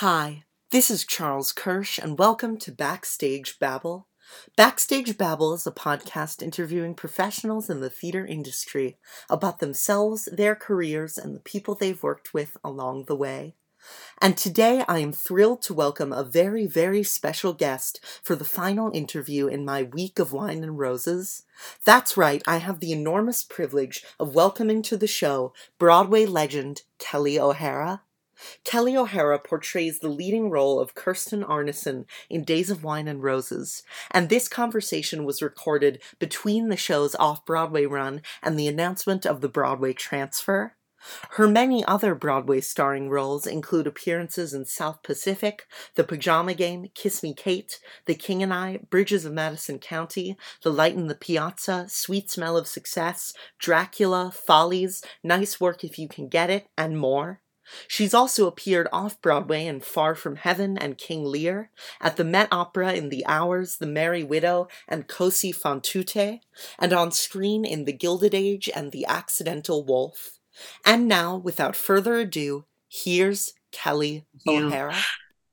Hi, this is Charles Kirsch, and welcome to Backstage Babble. Backstage Babble is a podcast interviewing professionals in the theater industry about themselves, their careers, and the people they've worked with along the way. And today I am thrilled to welcome a very, very special guest for the final interview in my week of wine and roses. That's right, I have the enormous privilege of welcoming to the show Broadway legend Kelli O'Hara. Kelli O'Hara portrays the leading role of Kirsten Arnesen in Days of Wine and Roses, and this conversation was recorded between the show's off Broadway run and the announcement of the Broadway transfer. Her many other Broadway starring roles include appearances in South Pacific, The Pajama Game, Kiss Me Kate, The King and I, Bridges of Madison County, The Light in the Piazza, Sweet Smell of Success, Dracula, Follies, Nice Work If You Can Get It, and more. She's also appeared off Broadway in Far From Heaven and King Lear, at the Met Opera in The Hours, The Merry Widow, and Così fan tutte, and on screen in The Gilded Age and The Accidental Wolf. And now, without further ado, here's Kelli. O'Hara.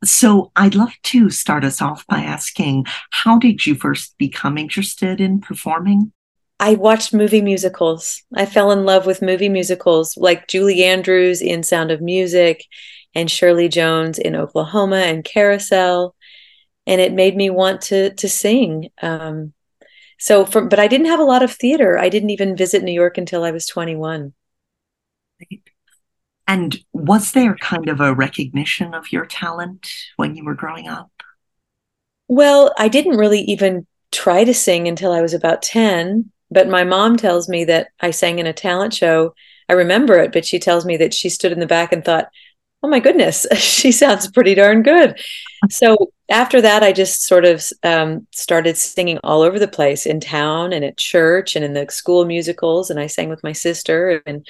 So I'd love to start us off by asking, how did you first become interested in performing? I watched movie musicals. I fell in love with movie musicals like Julie Andrews in Sound of Music and Shirley Jones in Oklahoma and Carousel. And it made me want to to sing. Um, so from but I didn't have a lot of theater. I didn't even visit New York until I was 21. And was there kind of a recognition of your talent when you were growing up? Well, I didn't really even try to sing until I was about 10, but my mom tells me that I sang in a talent show. I remember it, but she tells me that she stood in the back and thought, "Oh my goodness, she sounds pretty darn good." So after that, I just sort of um, started singing all over the place in town and at church and in the school musicals, and I sang with my sister. And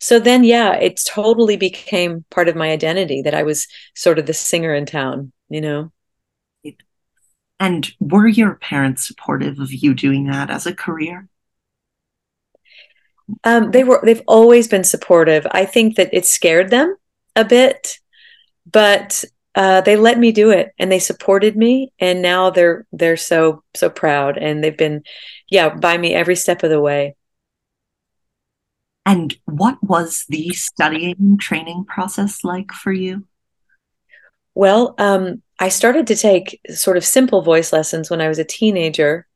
so then, yeah, it totally became part of my identity that I was sort of the singer in town. You know. And were your parents supportive of you doing that as a career? Um, they were they've always been supportive. I think that it scared them a bit, but uh, they let me do it and they supported me and now they're they're so so proud and they've been yeah by me every step of the way. And what was the studying training process like for you? Well, um, I started to take sort of simple voice lessons when I was a teenager,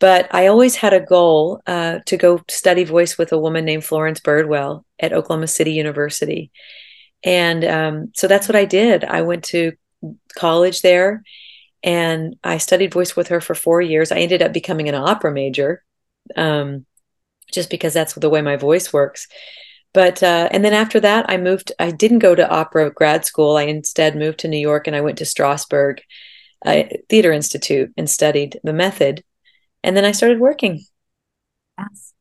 but I always had a goal uh, to go study voice with a woman named Florence Birdwell at Oklahoma City University. And um, so that's what I did. I went to college there and I studied voice with her for four years. I ended up becoming an opera major um, just because that's the way my voice works. But, uh, and then after that, I moved, I didn't go to opera grad school. I instead moved to New York and I went to Strasberg uh, Theater Institute and studied the method. And then I started working. Yes.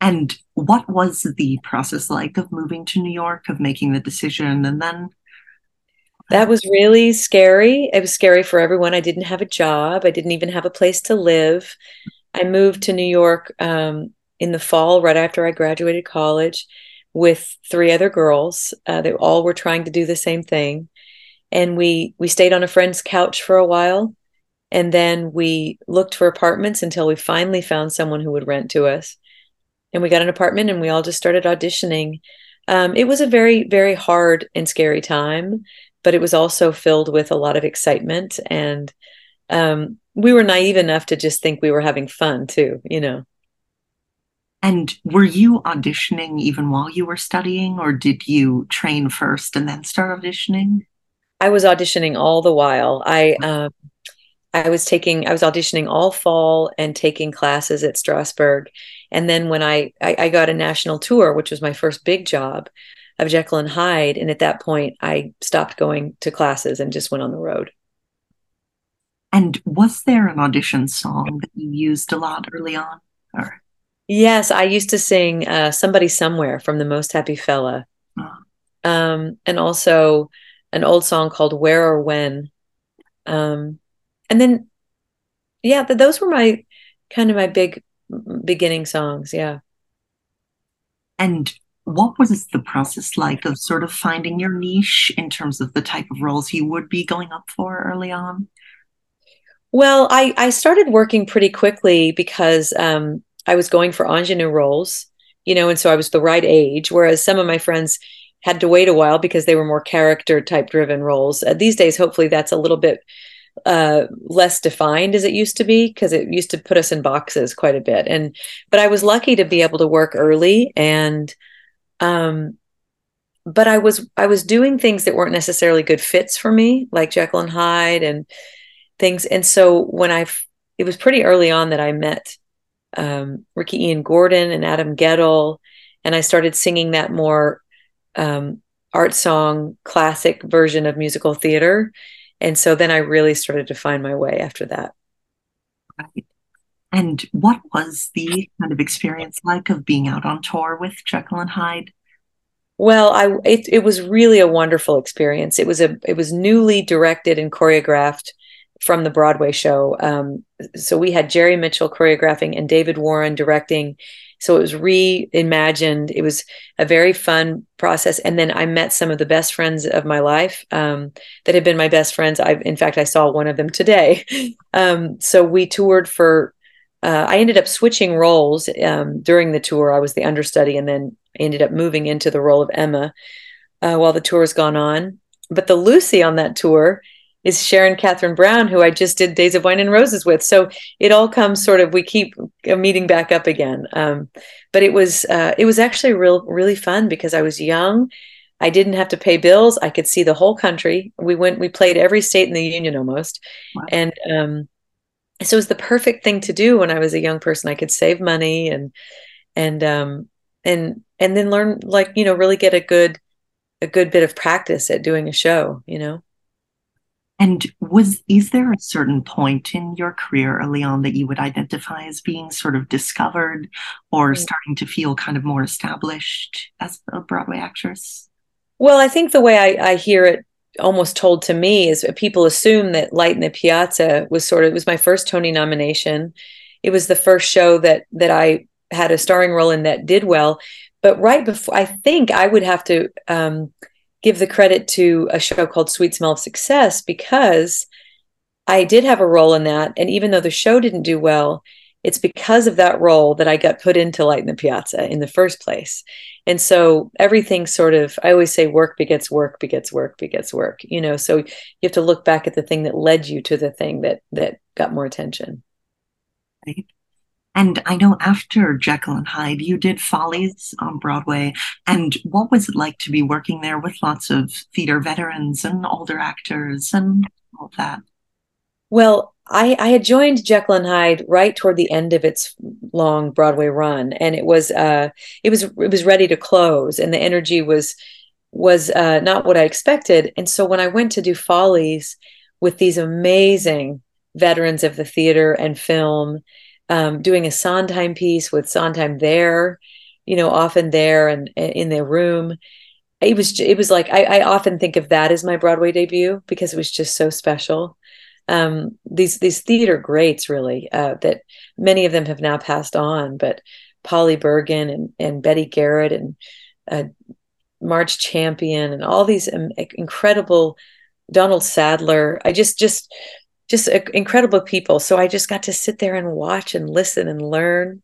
And what was the process like of moving to New York, of making the decision, and then? That was really scary. It was scary for everyone. I didn't have a job. I didn't even have a place to live. I moved to New York um, in the fall, right after I graduated college, with three other girls. Uh, they all were trying to do the same thing, and we we stayed on a friend's couch for a while, and then we looked for apartments until we finally found someone who would rent to us and we got an apartment and we all just started auditioning. Um, it was a very, very hard and scary time, but it was also filled with a lot of excitement. And um, we were naive enough to just think we were having fun too, you know. And were you auditioning even while you were studying, or did you train first and then start auditioning? I was auditioning all the while. I um, I was taking I was auditioning all fall and taking classes at Strasberg. And then when I, I, I got a national tour, which was my first big job, of Jekyll and Hyde. And at that point, I stopped going to classes and just went on the road. And was there an audition song that you used a lot early on? Or? Yes, I used to sing uh, "Somebody Somewhere" from the Most Happy Fella, oh. um, and also an old song called "Where or When." Um, and then, yeah, those were my kind of my big beginning songs. Yeah. And what was the process like of sort of finding your niche in terms of the type of roles you would be going up for early on? Well, I, I started working pretty quickly because um, I was going for ingenue roles, you know, and so I was the right age. Whereas some of my friends had to wait a while because they were more character type driven roles. Uh, these days, hopefully, that's a little bit uh, less defined as it used to be because it used to put us in boxes quite a bit. And but I was lucky to be able to work early and um but I was I was doing things that weren't necessarily good fits for me, like Jekyll and Hyde and things. And so when I it was pretty early on that I met um, Ricky Ian Gordon and Adam Guettel, and I started singing that more um, art song classic version of musical theater and so then I really started to find my way after that. Right. And what was the kind of experience like of being out on tour with Jekyll and Hyde? Well, I it, it was really a wonderful experience. It was a it was newly directed and choreographed from the Broadway show. Um, so we had Jerry Mitchell choreographing and David Warren directing, so it was reimagined. It was a very fun process. And then I met some of the best friends of my life um, that have been my best friends. I, in fact, I saw one of them today. Um, so we toured for. Uh, I ended up switching roles um, during the tour. I was the understudy, and then ended up moving into the role of Emma uh, while the tour has gone on. But the Lucy on that tour is Sharon Catherine Brown, who I just did Days of Wine and Roses with. So it all comes sort of we keep meeting back up again. Um, but it was uh, it was actually real really fun because I was young. I didn't have to pay bills. I could see the whole country. We went we played every state in the union almost, wow. and um, so it was the perfect thing to do when I was a young person. I could save money and and um, and and then learn like you know really get a good a good bit of practice at doing a show. You know. And was is there a certain point in your career early on that you would identify as being sort of discovered or mm-hmm. starting to feel kind of more established as a Broadway actress? Well, I think the way I, I hear it almost told to me is people assume that Light in the Piazza was sort of it was my first Tony nomination. It was the first show that that I had a starring role in that did well. But right before, I think I would have to um, give the credit to a show called Sweet Smell of Success because I did have a role in that. And even though the show didn't do well, it's because of that role that I got put into Light in the Piazza in the first place. And so everything sort of, I always say work begets work, begets work, begets work, you know, so you have to look back at the thing that led you to the thing that, that got more attention. Right. And I know after Jekyll and Hyde, you did Follies on Broadway. And what was it like to be working there with lots of theater veterans and older actors and all that? Well, I, I had joined Jekyll and Hyde right toward the end of its long Broadway run, and it was uh, it was it was ready to close, and the energy was was uh, not what I expected. And so when I went to do Follies with these amazing veterans of the theater and film um, doing a Sondheim piece with Sondheim there, you know, often there and, and in their room. It was it was like I, I, often think of that as my Broadway debut because it was just so special. Um, these these theater greats really uh, that many of them have now passed on, but Polly Bergen and and Betty Garrett and uh, Marge Champion and all these um, incredible Donald Saddler. I just just just incredible people. So I just got to sit there and watch and listen and learn.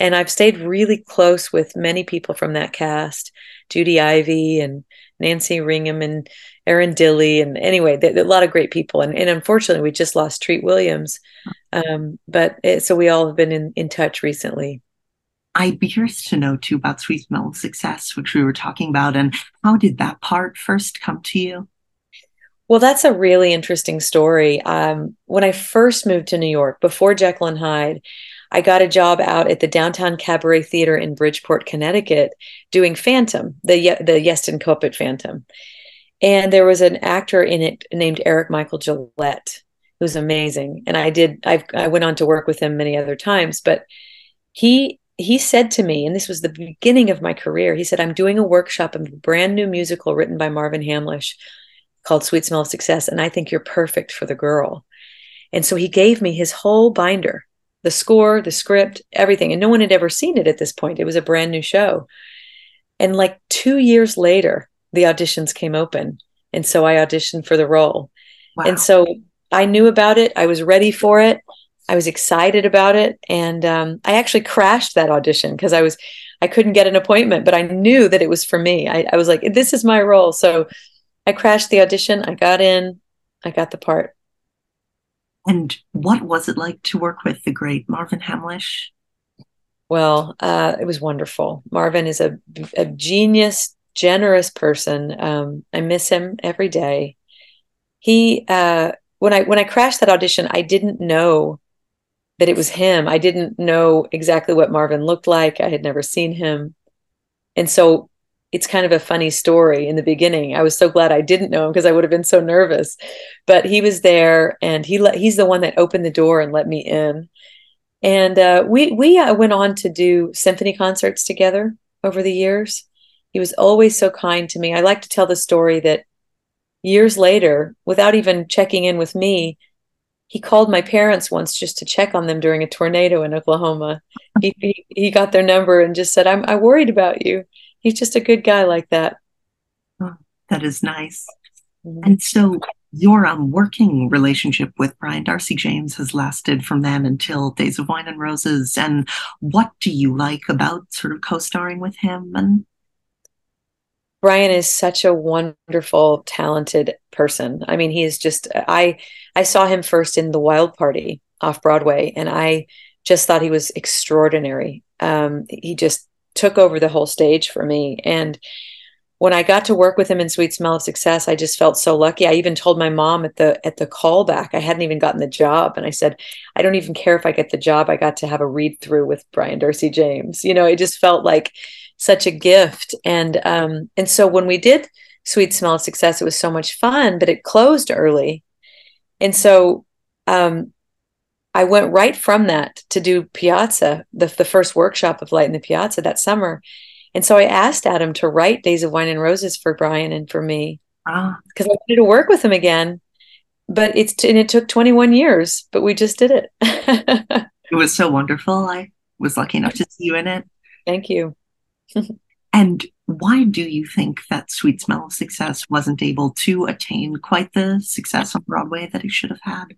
And I've stayed really close with many people from that cast Judy Ivey and Nancy Ringham and Erin Dilly. And anyway, a lot of great people. And, and unfortunately, we just lost Treat Williams. Um, but it, so we all have been in, in touch recently. I'd be curious to know too about Sweet Smell of Success, which we were talking about, and how did that part first come to you? Well, that's a really interesting story. Um, when I first moved to New York, before Jekyll and Hyde, I got a job out at the Downtown Cabaret Theater in Bridgeport, Connecticut, doing Phantom, the the Yeston Kopit Phantom, and there was an actor in it named Eric Michael Gillette, who was amazing. And I did I I went on to work with him many other times, but he he said to me, and this was the beginning of my career. He said, "I'm doing a workshop of a brand new musical written by Marvin Hamlisch called Sweet Smell of Success, and I think you're perfect for the girl." And so he gave me his whole binder the score, the script, everything. And no one had ever seen it at this point. It was a brand new show. And like two years later, the auditions came open. And so I auditioned for the role. Wow. And so I knew about it. I was ready for it. I was excited about it. And um, I actually crashed that audition because I was, I couldn't get an appointment, but I knew that it was for me. I, I was like, this is my role. So I crashed the audition. I got in, I got the part. And what was it like to work with the great Marvin Hamlisch? Well, uh, it was wonderful. Marvin is a, a genius, generous person. Um, I miss him every day. He, uh, when I when I crashed that audition, I didn't know that it was him. I didn't know exactly what Marvin looked like. I had never seen him, and so it's kind of a funny story in the beginning. I was so glad I didn't know him because I would have been so nervous. But he was there, and he let he's the one that opened the door and let me in. And uh, we we uh, went on to do symphony concerts together over the years. He was always so kind to me. I like to tell the story that years later, without even checking in with me, he called my parents once just to check on them during a tornado in Oklahoma. He he, he got their number and just said, "I'm I worried about you." He's just a good guy like that. Oh, that is nice. Mm-hmm. And so your um, working relationship with Brian D'Arcy James has lasted from then until Days of Wine and Roses. And what do you like about sort of co-starring with him? And Brian is such a wonderful, talented person. I mean, he is just I I saw him first in The Wild Party off Broadway, and I just thought he was extraordinary. Um, he just took over the whole stage for me. And when I got to work with him in Sweet Smell of Success, I just felt so lucky. I even told my mom at the at the callback, I hadn't even gotten the job, and I said, I don't even care if I get the job. I got to have a read through with Brian D'Arcy James. You know, it just felt like such a gift. And um, and so when we did Sweet Smell of Success, it was so much fun, but it closed early, and so um, I went right from that to do Piazza, the, the first workshop of Light in the Piazza that summer. And so I asked Adam to write Days of Wine and Roses for Brian and for me because ah. I wanted to work with him again. But it's and it took 21 years, but we just did it. it was so wonderful. I was lucky enough to see you in it. Thank you. and why do you think that Sweet Smell of Success wasn't able to attain quite the success on Broadway that it should have had?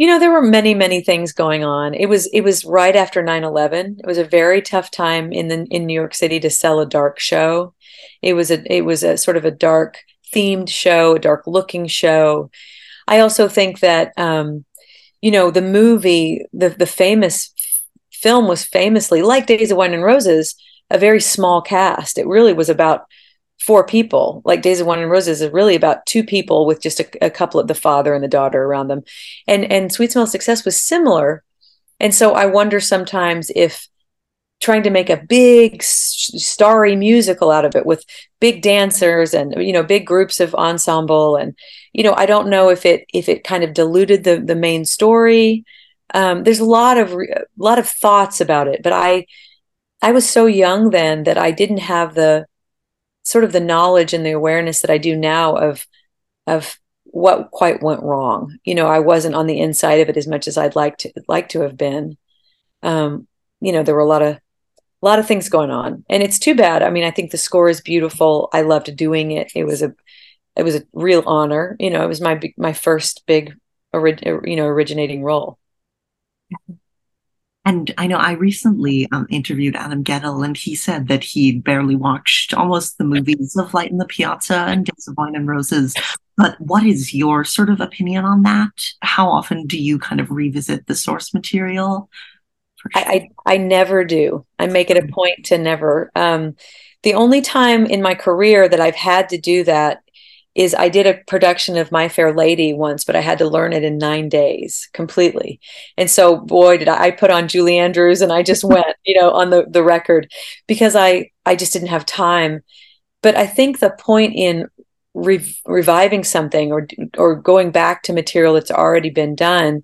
You know there were many many things going on. It was it was right after 9-11 it was a very tough time in the in new york city to sell a dark show. It was a it was a sort of a dark themed show a dark looking show. I also think that um you know the movie the the famous film was famously like days of wine and roses a very small cast. It really was about four people. Like days of wine and roses is really about two people with just a, a, couple of the father and the daughter around them. And and sweet smell success was similar. And so i wonder sometimes if trying to make a big starry musical out of it with big dancers and you know big groups of ensemble and you know i don't know if it if it kind of diluted the the main story. Um, there's a lot of a lot of thoughts about it but i i was so young then that i didn't have the sort of the knowledge and the awareness that I do now of of what quite went wrong. You know, I wasn't on the inside of it as much as I'd like to like to have been. Um, you know, there were a lot of a lot of things going on, and it's too bad. I mean, I think the score is beautiful. I loved doing it. It was a it was a real honor. You know, it was my my first big, you know, originating role. And I know I recently um, interviewed Adam Guettel, and he said that he barely watched almost the movies of Light in the Piazza and Days of Wine and Roses. But what is your sort of opinion on that? How often do you kind of revisit the source material? Sure. I, I, I never do. I make it a mm-hmm. point to never. Um, the only time in my career that I've had to do that is I did a production of My Fair Lady once, but I had to learn it in nine days completely. And so, boy, did I, I put on Julie Andrews and I just went, you know, on the, the record because I, I just didn't have time. But I think the point in re- reviving something or, or going back to material that's already been done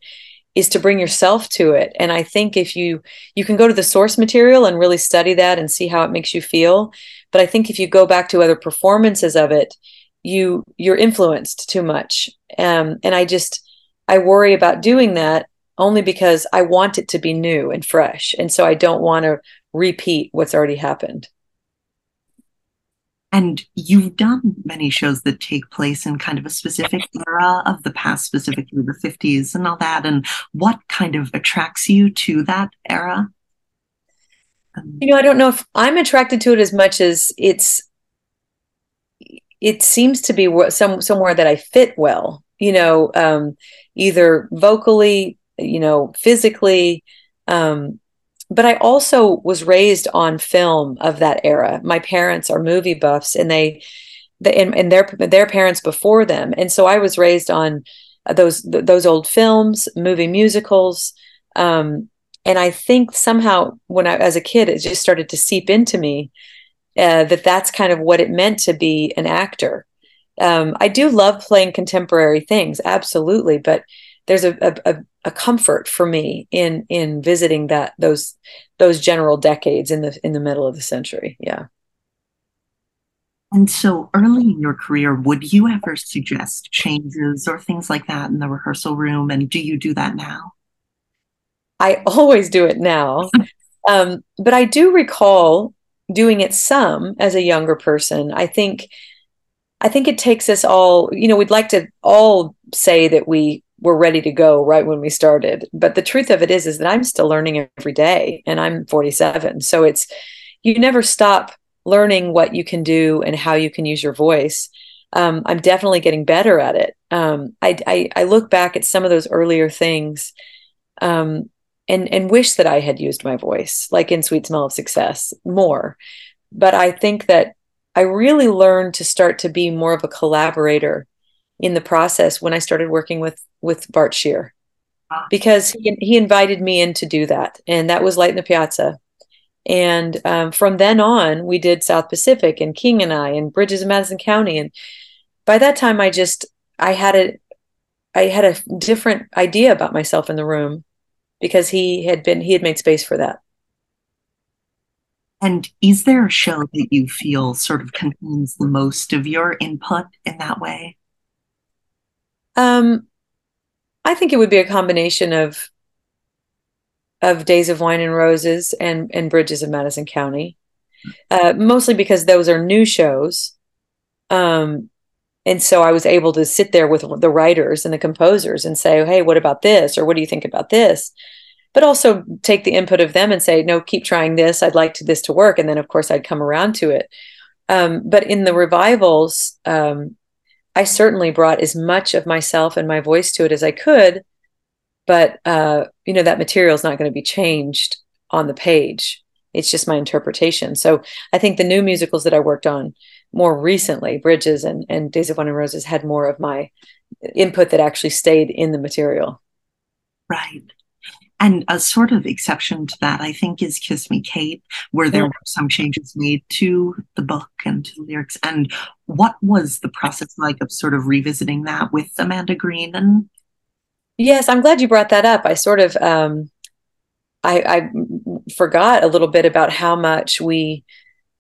is to bring yourself to it and i think if you you can go to the source material and really study that and see how it makes you feel but i think if you go back to other performances of it you you're influenced too much um, and i just i worry about doing that only because i want it to be new and fresh and so i don't want to repeat what's already happened and you've done many shows that take place in kind of a specific era of the past, specifically the 50s and all that. And what kind of attracts you to that era? Um, you know, I don't know if I'm attracted to it as much as it's it seems to be some somewhere that I fit well. You know, um, either vocally, you know, physically. Um, but I also was raised on film of that era. My parents are movie buffs, and they, the, and, and their their parents before them, and so I was raised on those those old films, movie musicals, um, and I think somehow when I as a kid, it just started to seep into me uh, that that's kind of what it meant to be an actor. Um, I do love playing contemporary things, absolutely, but there's a, a, a comfort for me in in visiting that those those general decades in the in the middle of the century. Yeah. And so early in your career, would you ever suggest changes or things like that in the rehearsal room? And do you do that now? I always do it now. um, but I do recall doing it some as a younger person. I think I think it takes us all, you know, we'd like to all say that we were ready to go right when we started. But the truth of it is, is that I'm still learning every day and I'm 47. So it's, you never stop learning what you can do and how you can use your voice. Um, I'm definitely getting better at it. Um, I, I, I, look back at some of those earlier things um, and, and wish that I had used my voice, like in Sweet Smell of Success, more. But I think that I really learned to start to be more of a collaborator in the process when I started working with with Bart Sher because he, he invited me in to do that, and that was Light in the Piazza. And um, from then on, we did South Pacific and King and I and Bridges in Madison County. And by that time, I just I had a I had a different idea about myself in the room because he had been he had made space for that. And is there a show that you feel sort of contains the most of your input in that way? Um, I think it would be a combination of of Days of Wine and Roses and and Bridges of Madison County, uh, mostly because those are new shows, um, and so I was able to sit there with the writers and the composers and say, "Hey, what about this?" or "What do you think about this?" But also take the input of them and say, "No, keep trying this. I'd like to, this to work," and then of course I'd come around to it. Um, but in the revivals, um, I certainly brought as much of myself and my voice to it as I could, but uh, you know that material is not going to be changed on the page. It's just my interpretation. So I think the new musicals that I worked on more recently, Bridges and, and Days of Wine and Roses, had more of my input that actually stayed in the material. Right. And a sort of exception to that, I think, is Kiss Me Kate, where there were some changes made to the book and to the lyrics. And what was the process like of sort of revisiting that with Amanda Green? And yes, I'm glad you brought that up. I sort of um, I, I forgot a little bit about how much we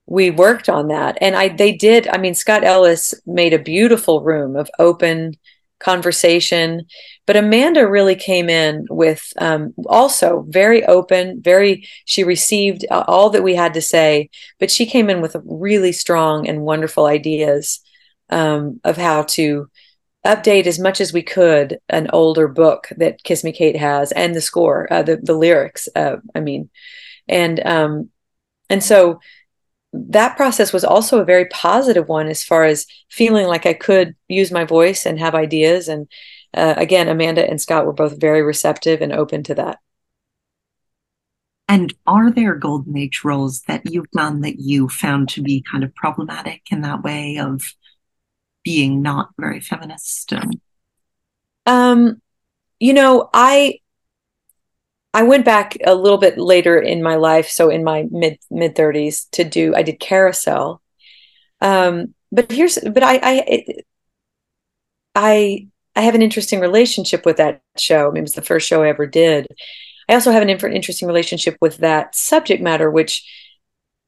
we worked on that, and I they did. I mean, Scott Ellis made a beautiful room of open conversation. But Amanda really came in with um, also very open, very, she received all that we had to say, but she came in with really strong and wonderful ideas um, of how to update as much as we could an older book that Kiss Me Kate has and the score, uh, the, the lyrics, uh, I mean. And, um, and so that process was also a very positive one as far as feeling like I could use my voice and have ideas. And uh, again, Amanda and Scott were both very receptive and open to that. And are there golden age roles that you've done that you found to be kind of problematic in that way of being not very feminist? Um, you know, I I went back a little bit later in my life, so in my mid mid thirties, to do. I did Carousel, um, but here's but I I I I have an interesting relationship with that show. I mean, it was the first show I ever did. I also have an interesting relationship with that subject matter, which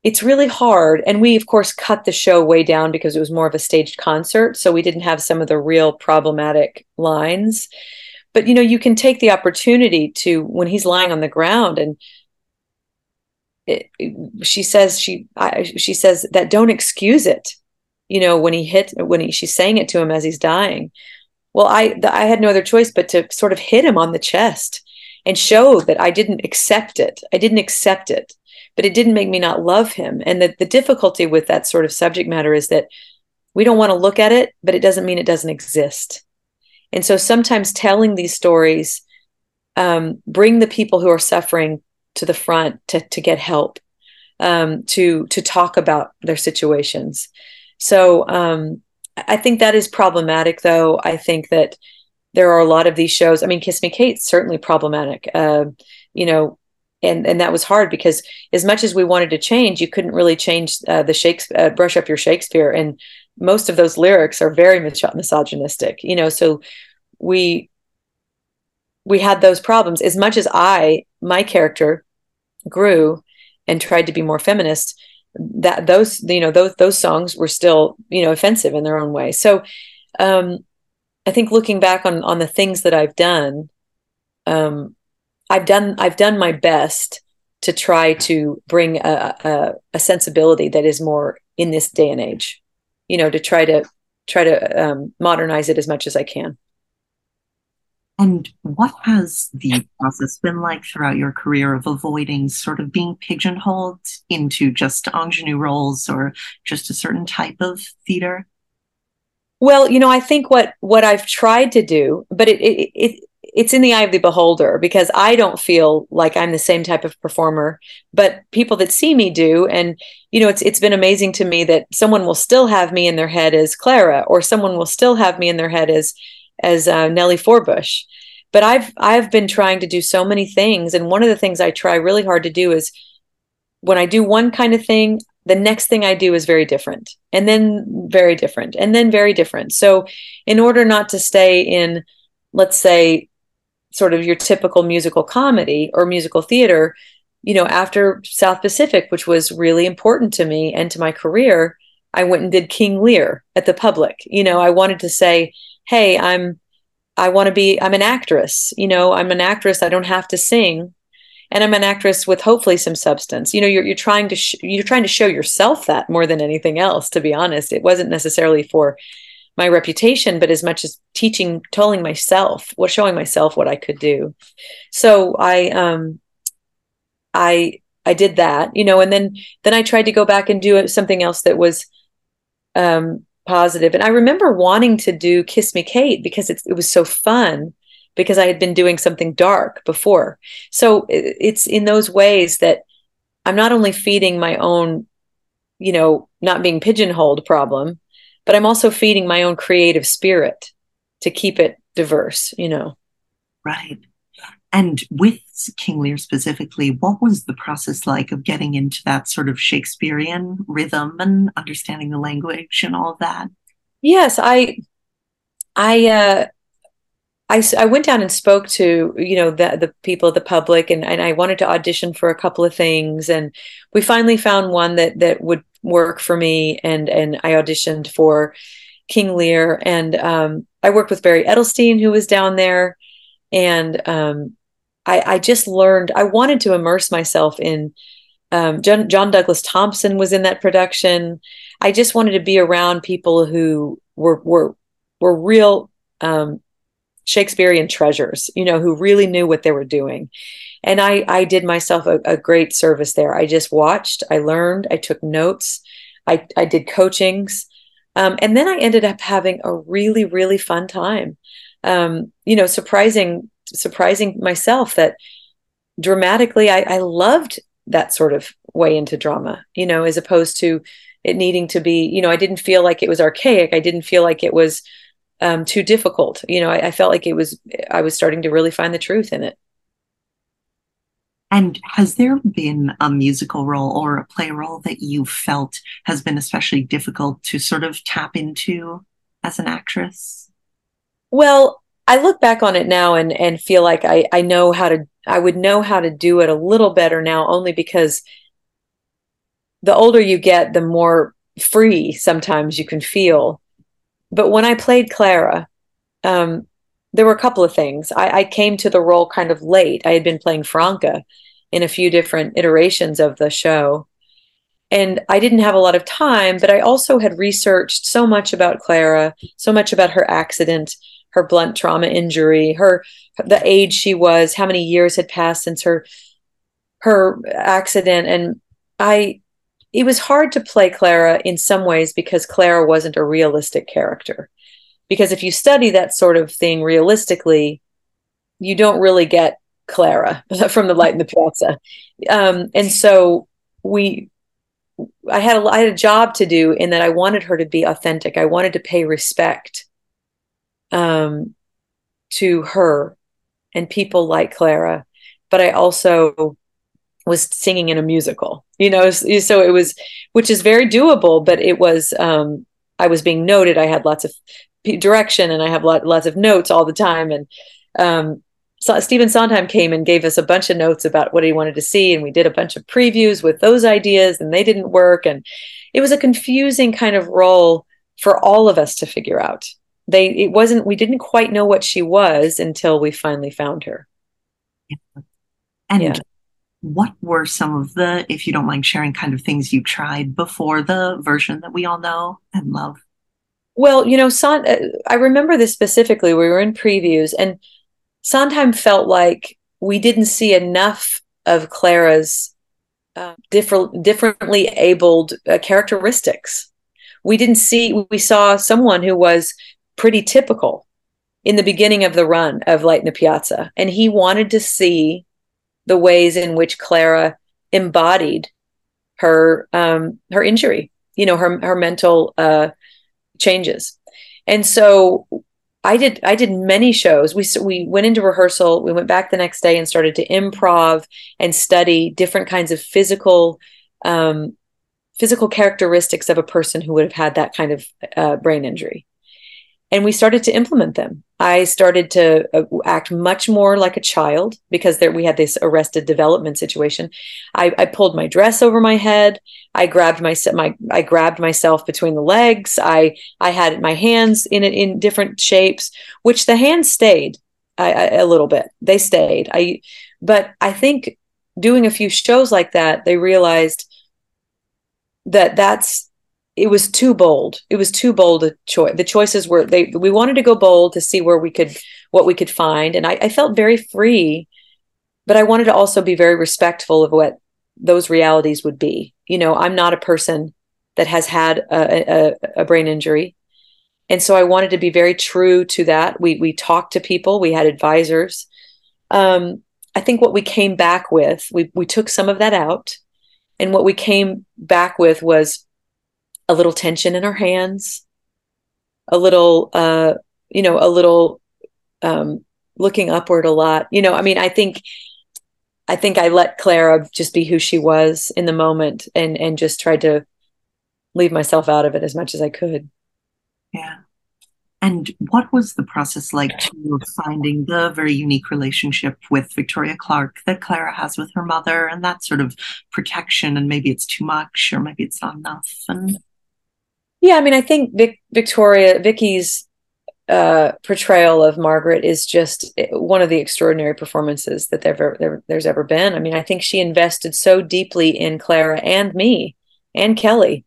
it's really hard. And we, of course, cut the show way down because it was more of a staged concert. So we didn't have some of the real problematic lines. But, you know, you can take the opportunity to, when he's lying on the ground and it, she says, she, I, she says that don't excuse it. You know, when he hit, when he, she's saying it to him as he's dying. Well, I, the, I had no other choice but to sort of hit him on the chest and show that I didn't accept it. I didn't accept it but it didn't make me not love him. And the, the difficulty with that sort of subject matter is that we don't want to look at it, but it doesn't mean it doesn't exist. And so sometimes telling these stories um, bring the people who are suffering to the front to, to get help, um, to to talk about their situations. So um, I think that is problematic, though. I think that there are a lot of these shows. I mean, Kiss Me Kate certainly problematic. Uh, you know, and and that was hard because as much as we wanted to change you couldn't really change uh, the shakespeare uh, brush up your shakespeare and most of those lyrics are very misogynistic you know so we we had those problems as much as i my character grew and tried to be more feminist that those you know those those songs were still you know offensive in their own way so um i think looking back on on the things that i've done um I've done I've done my best to try to bring a, a, a, sensibility that is more in this day and age. You know, to try to try to um, modernize it as much as I can. And what has the process been like throughout your career of avoiding sort of being pigeonholed into just ingenue roles or just a certain type of theater? Well, you know, I think what what I've tried to do, but it it, it it's in the eye of the beholder because I don't feel like I'm the same type of performer, but people that see me do. And you know, it's it's been amazing to me that someone will still have me in their head as Clara, or someone will still have me in their head as as uh, Nellie Forbush. But I've I've been trying to do so many things, and one of the things I try really hard to do is when I do one kind of thing, the next thing I do is very different, and then very different, and then very different. So, in order not to stay in, let's say, sort of your typical musical comedy or musical theater, you know, after South Pacific, which was really important to me and to my career, I went and did King Lear at the public. You know, I wanted to say, hey, I'm I want to be I'm an actress, you know, I'm an actress, I don't have to sing. And I'm an actress with hopefully some substance. You know, you're you're trying to sh- you're trying to show yourself that more than anything else to be honest. It wasn't necessarily for my reputation, but as much as teaching, telling myself, what showing myself what I could do. So I, um, I, I did that, you know, and then then I tried to go back and do something else that was um, positive. And I remember wanting to do Kiss Me Kate because it, it was so fun because I had been doing something dark before. So it, it's in those ways that I'm not only feeding my own, you know, not being pigeonholed problem, but I'm also feeding my own creative spirit to keep it diverse, you know. Right. And with King Lear specifically, what was the process like of getting into that sort of Shakespearean rhythm and understanding the language and all of that? Yes, I, I, uh, I, I went down and spoke to you know the the people the public and, and I wanted to audition for a couple of things and we finally found one that that would work for me and and I auditioned for King Lear and um, I worked with Barry Edelstein who was down there and um, I, I just learned I wanted to immerse myself in um, John, John Douglas Thompson was in that production. I just wanted to be around people who were were were real um, Shakespearean treasures, you know, who really knew what they were doing and I I did myself a, a great service there. I just watched, I learned, I took notes, I I did coachings, um, and then I ended up having a really really fun time. Um, you know, surprising surprising myself that dramatically I, I loved that sort of way into drama. You know, as opposed to it needing to be, you know, I didn't feel like it was archaic. I didn't feel like it was um, too difficult. You know, I, I felt like it was, I was starting to really find the truth in it. And has there been a musical role or a play role that you felt has been especially difficult to sort of tap into as an actress? Well, I look back on it now and and feel like I I know how to I would know how to do it a little better now only because the older you get the more free sometimes you can feel. But when I played Clara, um, there were a couple of things. I, I came to the role kind of late. I had been playing Franca in a few different iterations of the show. And I didn't have a lot of time, but I also had researched so much about Clara, so much about her accident, her blunt trauma injury, her the age she was, how many years had passed since her her accident and I it was hard to play Clara in some ways because Clara wasn't a realistic character. Because if you study that sort of thing realistically, you don't really get Clara from the light in the piazza. Um, and so we I had a I had a job to do in that I wanted her to be authentic. I wanted to pay respect um, to her and people like Clara, but I also was singing in a musical, you know, so it was, which is very doable, but it was, um, I was being noted. I had lots of direction and I have lot, lots of notes all the time. And, um, so Stephen Sondheim came and gave us a bunch of notes about what he wanted to see. And we did a bunch of previews with those ideas and they didn't work. And it was a confusing kind of role for all of us to figure out they it wasn't we didn't quite know what she was until we finally found her yeah. and yeah. what were some of the if you don't mind sharing kind of things you tried before the version that we all know and love well you know Son- uh, i remember this specifically we were in previews and sondheim felt like we didn't see enough of clara's uh, different differently abled uh, characteristics we didn't see we saw someone who was pretty typical in the beginning of the run of Light in the Piazza. And he wanted to see the ways in which Clara embodied her um, her injury, you know, her her mental uh, changes. And so I did I did many shows. We we went into rehearsal. We went back the next day and started to improv and study different kinds of physical um, physical characteristics of a person who would have had that kind of uh, brain injury and we started to implement them. I started to uh, act much more like a child because there we had this arrested development situation. I, I pulled my dress over my head. I grabbed my, my I grabbed myself between the legs. I I had my hands in in different shapes, which the hands stayed I, I, a little bit. They stayed. I but I think doing a few shows like that, they realized that that's it was too bold. It was too bold a choice. The choices were they we wanted to go bold to see where we could what we could find. And I, I felt very free, but I wanted to also be very respectful of what those realities would be. You know, I'm not a person that has had a, a, a brain injury. And so I wanted to be very true to that. We we talked to people, we had advisors. Um, I think what we came back with, we we took some of that out. And what we came back with was a little tension in her hands, a little, uh, you know, a little um, looking upward a lot. You know, I mean, I think, I think I let Clara just be who she was in the moment, and and just tried to leave myself out of it as much as I could. Yeah. And what was the process like to finding the very unique relationship with Victoria Clark that Clara has with her mother and that sort of protection? And maybe it's too much or maybe it's not enough. And yeah, I mean, I think Vic, Victoria, Vicky's uh, portrayal of Margaret is just eh, one of the extraordinary performances that there, there, there's ever been. I mean, I think she invested so deeply in Clara and me and Kelli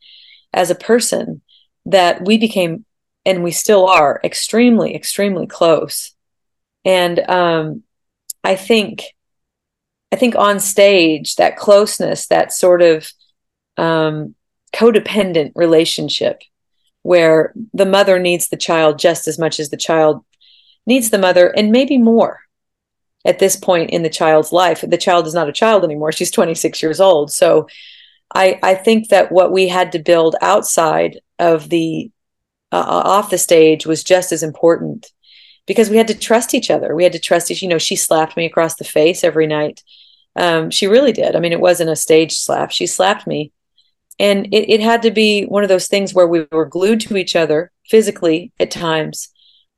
as a person that we became, and we still are, extremely, extremely close. And um, I think, I think on stage, that closeness, that sort of um, codependent relationship where the mother needs the child just as much as the child needs the mother and maybe more at this point in the child's life the child is not a child anymore she's 26 years old so I I think that what we had to build outside of the uh, uh, off the stage was just as important because we had to trust each other. We had to trust each. You know, she slapped me across the face every night. Um, she really did. I mean, it wasn't a stage slap. She slapped me, and it, it had to be one of those things where we were glued to each other physically at times,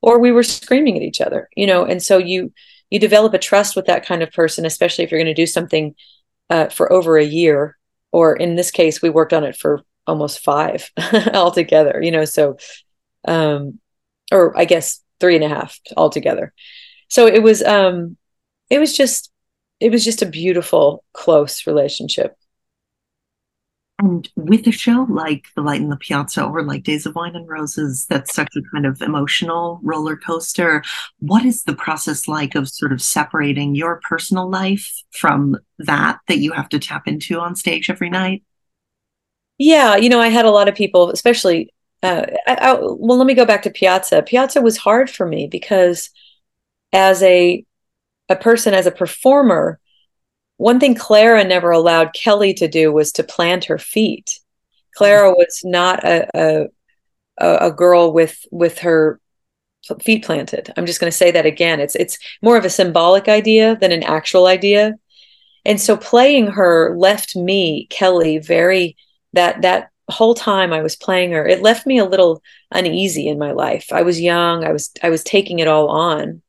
or we were screaming at each other. You know, and so you you develop a trust with that kind of person, especially if you're going to do something uh, for over a year, or in this case, we worked on it for almost five altogether. You know, so um, or I guess three and a half altogether. So it was um, it was just it was just a beautiful close relationship. And with a show like The Light in the Piazza or like Days of Wine and Roses, that's such a kind of emotional roller coaster. What is the process like of sort of separating your personal life from that that you have to tap into on stage every night? Yeah, you know, I had a lot of people, especially. Uh, I, I, well, let me go back to Piazza. Piazza was hard for me because, as a a person, as a performer, one thing Clara never allowed Kelli to do was to plant her feet. Clara was not a a, a girl with with her feet planted. I'm just going to say that again. It's it's more of a symbolic idea than an actual idea. And so playing her left me, Kelli, very that that whole time I was playing her, it left me a little uneasy in my life. I was young, I was I was taking it all on.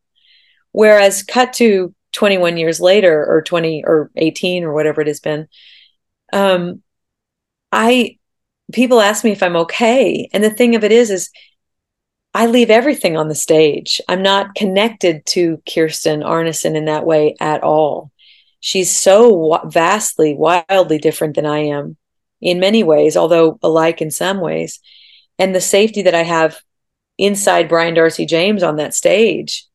Whereas cut to 21 years later or 20 or 18 or whatever it has been um i people ask me if i'm okay. And the thing of it is is i leave everything on the stage. I'm not connected to Kirsten Arnesen in that way at all. She's so vastly wildly different than i am in many ways although alike in some ways. And the safety that i have inside Brian D'Arcy James on that stage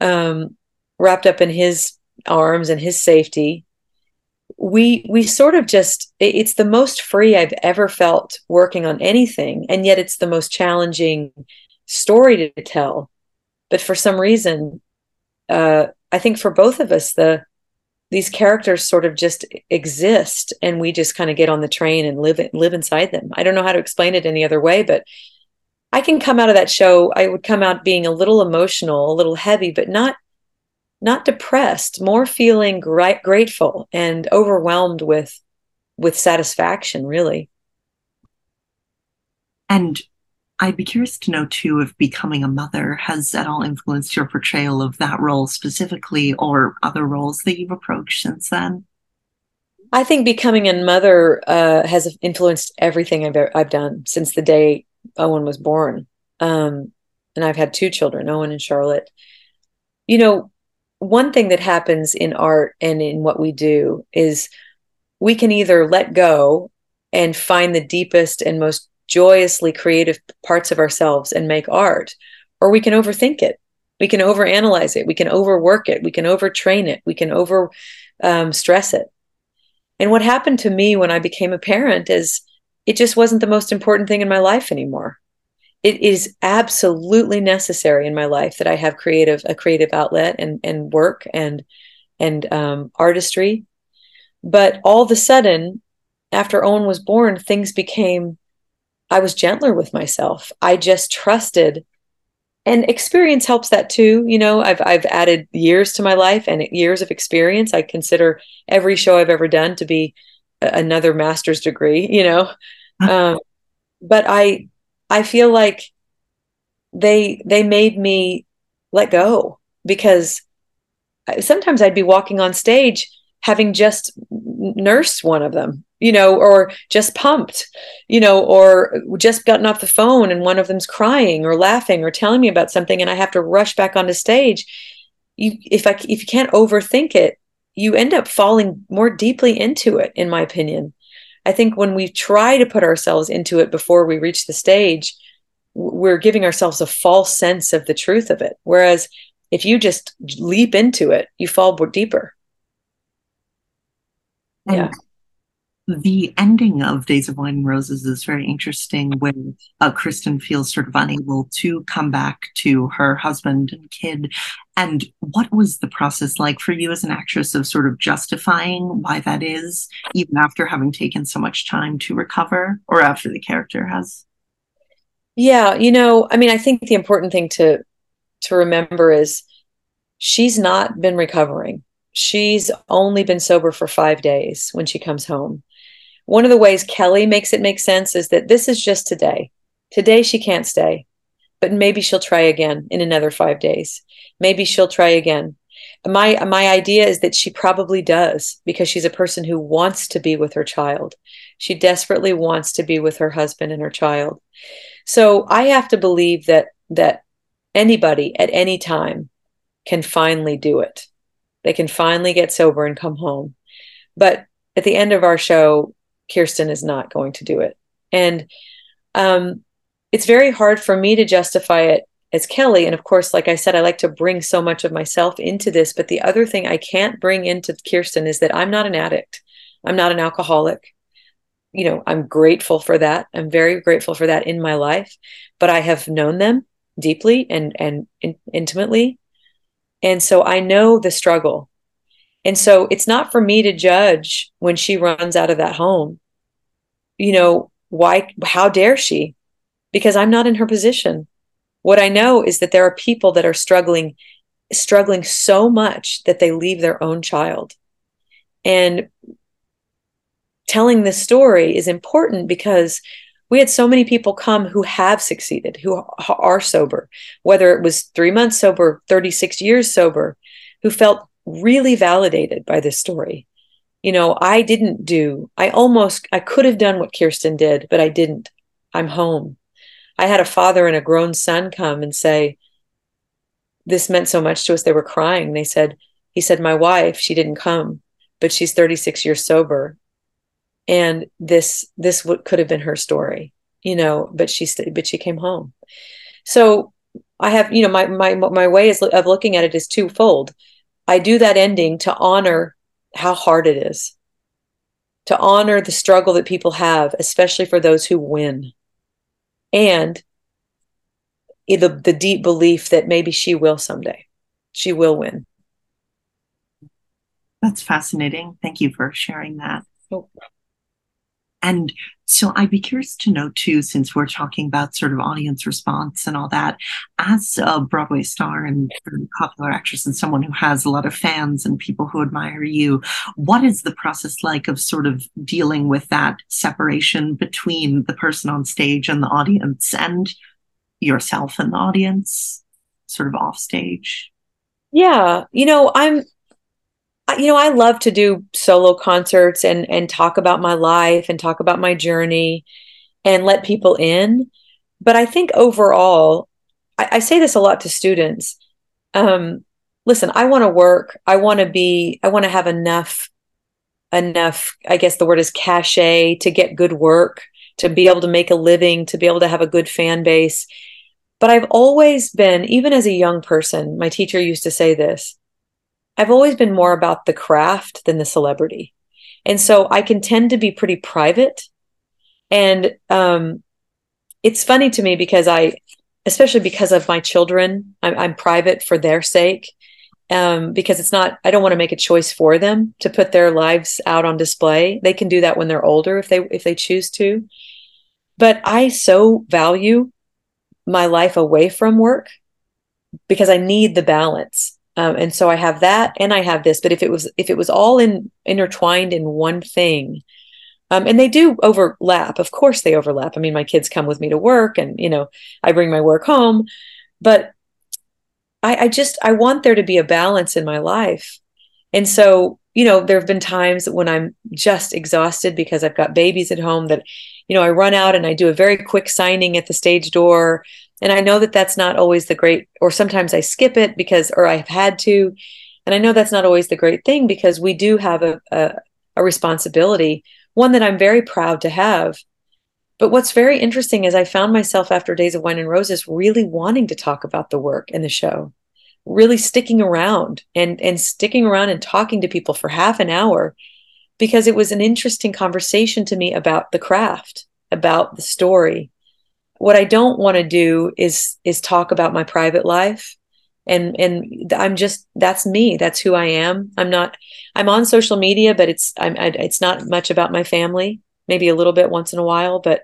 um wrapped up in his arms and his safety. We we sort of just it's the most free i've ever felt working on anything and yet it's the most challenging story to tell. But for some reason uh i think for both of us the these characters sort of just exist and we just kind of get on the train and live live inside them. I don't know how to explain it any other way but i can come out of that show i would come out being a little emotional a little heavy but not not depressed, more feeling gra- grateful and overwhelmed with with satisfaction, really. And I'd be curious to know too if becoming a mother has at all influenced your portrayal of that role specifically or other roles that you've approached since then. I think becoming a mother uh, has influenced everything I've, I've done since the day Owen was born. Um, and I've had two children, Owen and Charlotte. You know, one thing that happens in art and in what we do is we can either let go and find the deepest and most joyously creative parts of ourselves and make art, or we can overthink it. We can overanalyze it. We can overwork it. We can overtrain it. We can over um, stress it. And what happened to me when I became a parent is it just wasn't the most important thing in my life anymore it is absolutely necessary in my life that I have creative a creative outlet and and work and and um, artistry. But all of a sudden, after Owen was born, things became. I was gentler with myself. I just trusted, and experience helps that too. You know, I've I've added years to my life and years of experience. I consider every show I've ever done to be another master's degree. You know, um, but I I feel like they they made me let go because sometimes I'd be walking on stage having just nursed one of them, you know, or just pumped, you know, or just gotten off the phone and one of them's crying or laughing or telling me about something and I have to rush back onto stage. You if I if you can't overthink it, you end up falling more deeply into it in my opinion. I think when we try to put ourselves into it before we reach the stage, we're giving ourselves a false sense of the truth of it. Whereas if you just leap into it, you fall deeper. And yeah. The ending of Days of Wine and Roses is very interesting when uh, Kirsten feels sort of unable to come back to her husband and kid. And what was the process like for you as an actress of sort of justifying why that is, even after having taken so much time to recover or after the character has? Yeah, you know, I mean, I think the important thing to to remember is she's not been recovering. She's only been sober for 5 days when she comes home one of the ways Kelli makes it make sense is that this is just today. Today she can't stay, but maybe she'll try again in another five days. Maybe she'll try again. My my idea is that she probably does because she's a person who wants to be with her child. She desperately wants to be with her husband and her child. So I have to believe that that anybody at any time can finally do it. They can finally get sober and come home. But at the end of our show, Kirsten is not going to do it. And um, it's very hard for me to justify it as Kelli. And of course, like I said, I like to bring so much of myself into this. But the other thing I can't bring into Kirsten is that I'm not an addict, I'm not an alcoholic. You know, I'm grateful for that. I'm very grateful for that in my life. But I have known them deeply and and in, intimately, and so I know the struggle and so it's not for me to judge when she runs out of that home. You know, why, how dare she? Because I'm not in her position. What I know is that there are people that are struggling, struggling so much that they leave their own child. And telling this story is important because we had so many people come who have succeeded, who are sober, whether it was three months sober, 36 years sober, who felt really validated by this story. You know, I didn't do, I almost, I could have done what Kirsten did, but I didn't. I'm home. I had a father and a grown son come and say, This meant so much to us. They were crying. They said, He said, My wife, she didn't come, but she's 36 years sober. And this, this could have been her story, you know, but she, st- but she came home. So I have, you know, my, my, my way is, of looking at it is twofold I do that ending to honor how hard it is, to honor the struggle that people have, especially for those who win, and the, the deep belief that maybe she will someday. She will win. That's fascinating. Thank you for sharing that. Oh. And so I'd be curious to know too, since we're talking about sort of audience response and all that, as a Broadway star and popular actress and someone who has a lot of fans and people who admire you, what is the process like of sort of dealing with that separation between the person on stage and the audience and yourself and the audience, sort of off stage? Yeah, you know, I'm you know, I love to do solo concerts and and talk about my life and talk about my journey and let people in. But I think overall, I, I say this a lot to students. Um, listen, I want to work. I want to be. I want to have enough, enough. I guess the word is cachet to get good work, to be able to make a living, to be able to have a good fan base. But I've always been, even as a young person, my teacher used to say this I've always been more about the craft than the celebrity. And so I can tend to be pretty private. And um, it's funny to me because I, especially because of my children, I'm, I'm private for their sake. Um, because it's not, I don't want to make a choice for them to put their lives out on display. They can do that when they're older if they if they choose to. But I so value my life away from work because I need the balance um, and so I have that and I have this. But if it was if it was all in intertwined in one thing, um, and they do overlap. Of course, they overlap. I mean, my kids come with me to work, and you know, I bring my work home. But I, I just I want there to be a balance in my life, and so you know, there have been times when I'm just exhausted because I've got babies at home that, you know, I run out and I do a very quick signing at the stage door and I know that that's not always the great, or sometimes I skip it because, or I've had to. And I know that's not always the great thing because we do have a, a, a responsibility, one that I'm very proud to have. But what's very interesting is I found myself after Days of Wine and Roses really wanting to talk about the work and the show, really sticking around and and sticking around and talking to people for half an hour because it was an interesting conversation to me about the craft, about the story. What I don't want to do is is talk about my private life. And and I'm just that's me. That's who I am. I'm not I'm on social media but it's I'm I, it's not much about my family. Maybe a little bit once in a while but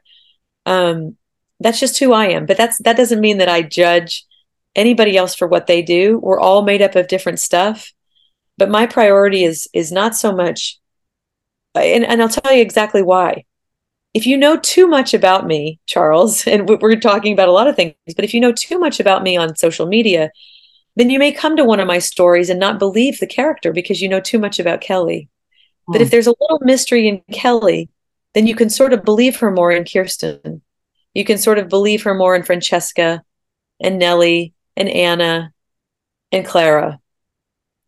um that's just who I am. But that's that doesn't mean that I judge anybody else for what they do. We're all made up of different stuff. But my priority is is not so much and, and I'll tell you exactly why if you know too much about me Charles and we're talking about a lot of things but if you know too much about me on social media then you may come to one of my stories and not believe the character because you know too much about Kelli. Mm. But if hmm. there's a little mystery in Kelli, then you can sort of believe her more in Kirsten. You can sort of believe her more in Francesca and Nellie and Anna and Clara.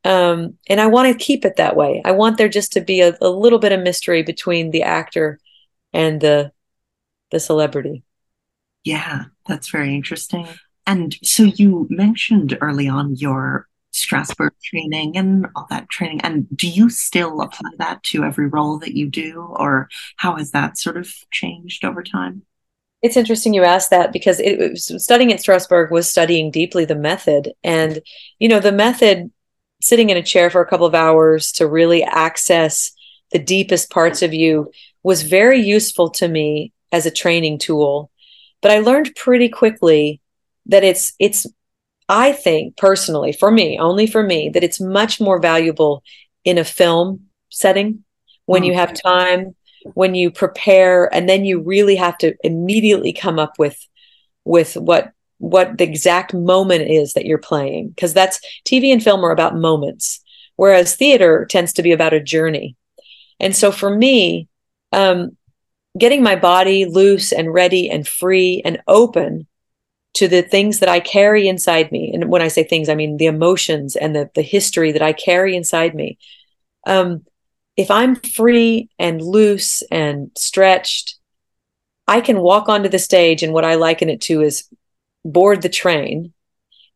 Um, and I want to keep it that way. I want there just to be a, a little bit of mystery between the actor and the the celebrity. Yeah, that's very interesting. And so you mentioned early on your Strasberg training and all that training. And do you still apply that to every role that you do, or how has that sort of changed over time? It's interesting you asked that because it, it was, studying at Strasberg was studying deeply the method. And, you know, the method, sitting in a chair for a couple of hours to really access the deepest parts of you was very useful to me as a training tool. But I learned pretty quickly that it's it's I think personally for me, only for me, that it's much more valuable in a film setting when mm-hmm. you have time, when you prepare, and then you really have to immediately come up with with what what the exact moment is that you're playing because that's TV and film are about moments whereas theater tends to be about a journey and so for me um, getting my body loose and ready and free and open to the things that I carry inside me. And when I say things, I mean the emotions and the, the history that I carry inside me. Um, if I'm free and loose and stretched, I can walk onto the stage, and what I liken it to is board the train,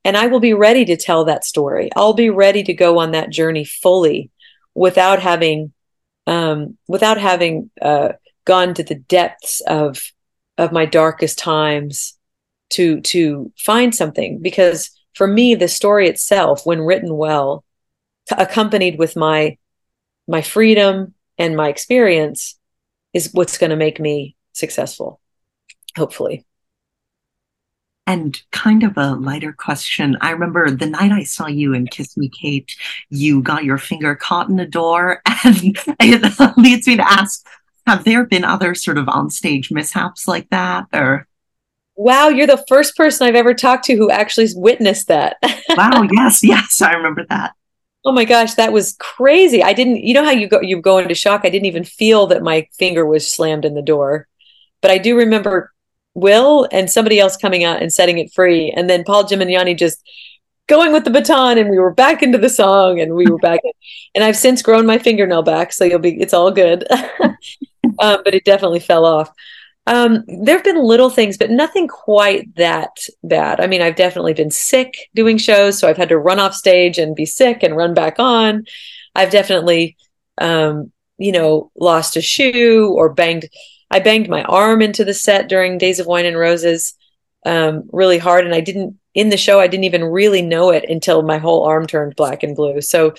and I will be ready to tell that story. I'll be ready to go on that journey fully without having um, without having uh, gone to the depths of of my darkest times to to find something because for me the story itself when written well accompanied with my my freedom and my experience is what's going to make me successful hopefully and kind of a lighter question. I remember the night I saw you in Kiss Me Kate, you got your finger caught in a door. And it leads me to ask Have there been other sort of onstage mishaps like that? Or wow, you're the first person I've ever talked to who actually witnessed that. wow, yes, yes, I remember that. Oh my gosh, that was crazy. I didn't you know how you go you go into shock. I didn't even feel that my finger was slammed in the door. But I do remember Will and somebody else coming out and setting it free and then Paul Gemignani just going with the baton and we were back into the song and we were back and I've since grown my fingernail back so you'll be it's all good. um, but it definitely fell off. Um, there have been little things, but nothing quite that bad. I mean, I've definitely been sick doing shows, so I've had to run off stage and be sick and run back on. I've definitely, um, you know, lost a shoe or banged. I banged my arm into the set during Days of Wine and Roses um, really hard, and I didn't in the show. I didn't even really know it until my whole arm turned black and blue. So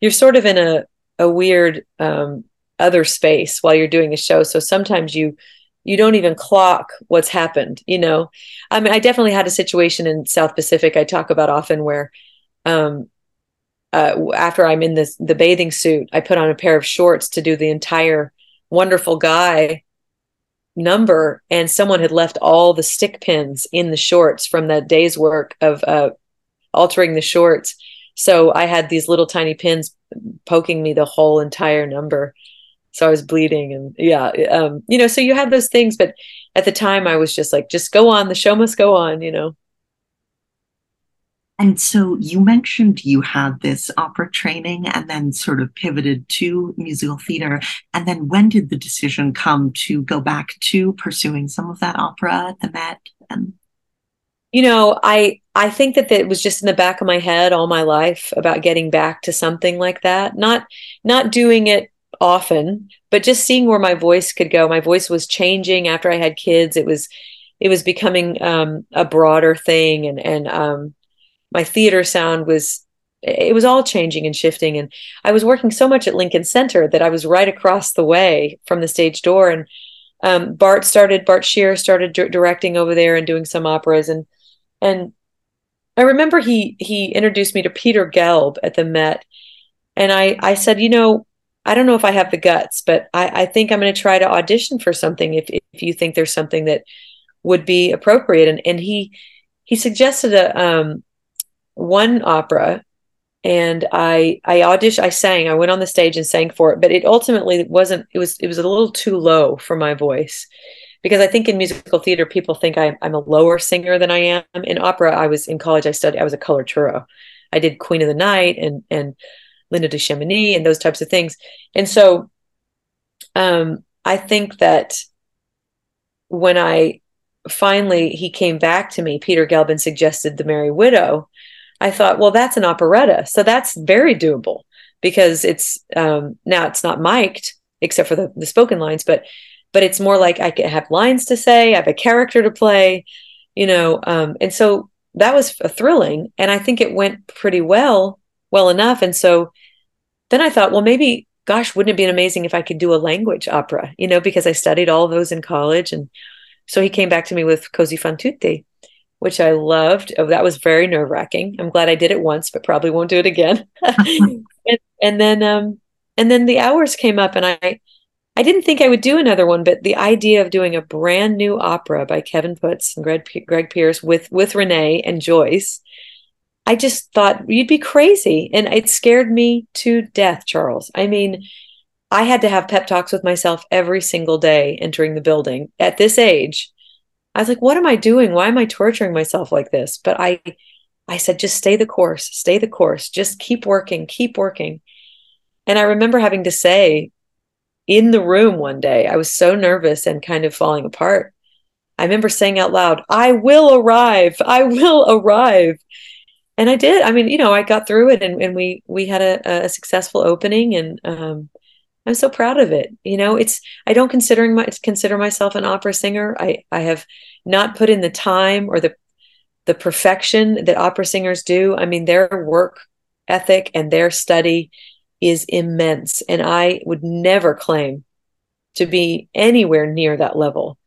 you're sort of in a a weird um, other space while you're doing a show. So sometimes you you don't even clock what's happened you know i mean i definitely had a situation in south pacific i talk about often where um uh, after i'm in this the bathing suit i put on a pair of shorts to do the entire wonderful guy number and someone had left all the stick pins in the shorts from that day's work of uh, altering the shorts. So i had these little tiny pins poking me the whole entire number. So I was bleeding and yeah, um, you know, so you have those things, but at the time I was just like, just go on, the show must go on, you know. And so you mentioned you had this opera training and then sort of pivoted to musical theater. And then when did the decision come to go back to pursuing some of that opera at the Met? And you know, I I think that it was just in the back of my head all my life about getting back to something like that. Not not doing it often, but just seeing where my voice could go. My voice was changing after I had kids. It was it was becoming um, a broader thing, and and um, my theater sound was it was all changing and shifting. And I was working so much at Lincoln Center that I was right across the way from the stage door. And um, Bart started Bart Sher started d- directing over there and doing some operas, and and I remember he he introduced me to Peter Gelb at the Met, and I I said, you know, I don't know if I have the guts, but I, I think I'm going to try to audition for something if if you think there's something that would be appropriate. And and he he suggested a um, one opera, and I I auditioned. I sang. I went on the stage and sang for it, but it ultimately wasn't. It was it was a little too low for my voice because I think in musical theater people think I, I'm a lower singer than I am. In opera, I was in college. I studied. I was a coloratura. I did Queen of the Night and and Linda di Chamounix and those types of things. And so um, I think that when I finally he came back to me, Peter Gelbin suggested The Merry Widow. I thought, well, that's an operetta, so that's very doable because it's um, now it's not mic'd except for the, the spoken lines, but but it's more like I have lines to say, I have a character to play, you know, um, and so that was thrilling, and I think it went pretty well, well enough, and so then I thought, well, maybe, gosh, wouldn't it be amazing if I could do a language opera, you know, because I studied all those in college. And so he came back to me with Così fan tutte, which I loved. Oh, that was very nerve wracking. I'm glad I did it once, but probably won't do it again. and, and then, um, and then the hours came up and I, I didn't think I would do another one, but the idea of doing a brand new opera by Kevin Puts and Greg, Greg Pierce with with Renee and Joyce I just thought you'd be crazy. And it scared me to death, Charles. I mean, I had to have pep talks with myself every single day entering the building at this age. I was like, what am I doing? Why am I torturing myself like this? But I I said, just stay the course, stay the course, just keep working, keep working. And I remember having to say in the room one day, I was so nervous and kind of falling apart. I remember saying out loud, I will arrive, I will arrive and I did. I mean, you know, I got through it, and, and we we had a, a successful opening, and um, I'm so proud of it. You know, it's I don't considering my consider myself an opera singer. I I have not put in the time or the the perfection that opera singers do. I mean, their work ethic and their study is immense, and I would never claim to be anywhere near that level.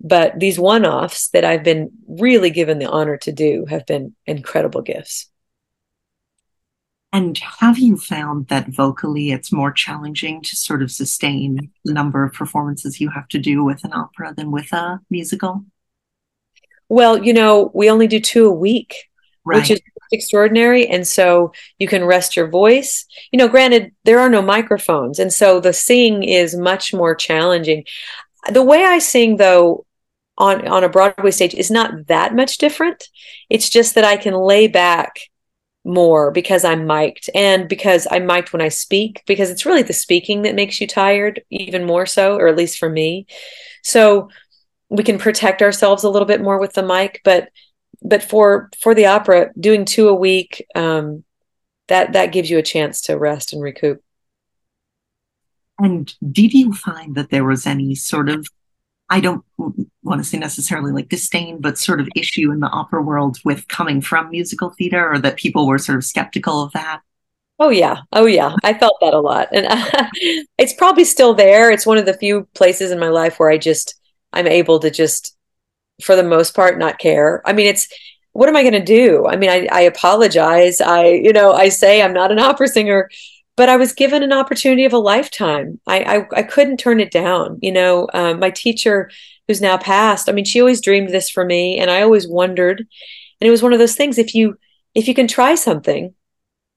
But these one offs that I've been really given the honor to do have been incredible gifts. And have you found that vocally it's more challenging to sort of sustain the number of performances you have to do with an opera than with a musical? Well, you know, we only do two a week, right. which is extraordinary. And so you can rest your voice. You know, granted, there are no microphones. And so the singing is much more challenging. The way I sing, though, on on a Broadway stage is not that much different. It's just that I can lay back more because I'm mic'd and because I'm mic'd when I speak because it's really the speaking that makes you tired even more so or at least for me. So we can protect ourselves a little bit more with the mic but but for for the opera doing two a week um that that gives you a chance to rest and recoup. And did you find that there was any sort of I don't want to say necessarily like disdain, but sort of issue in the opera world with coming from musical theater, or that people were sort of skeptical of that? Oh yeah, oh yeah, I felt that a lot, and it's probably still there. It's one of the few places in my life where I just I'm able to just, for the most part, not care. I mean, it's what am I going to do? I mean, I, I apologize. I you know I say I'm not an opera singer, but I was given an opportunity of a lifetime. I I, I couldn't turn it down. You know, um, my teacher, who's now passed, I mean, she always dreamed this for me, and I always wondered. And it was one of those things. If you if you can try something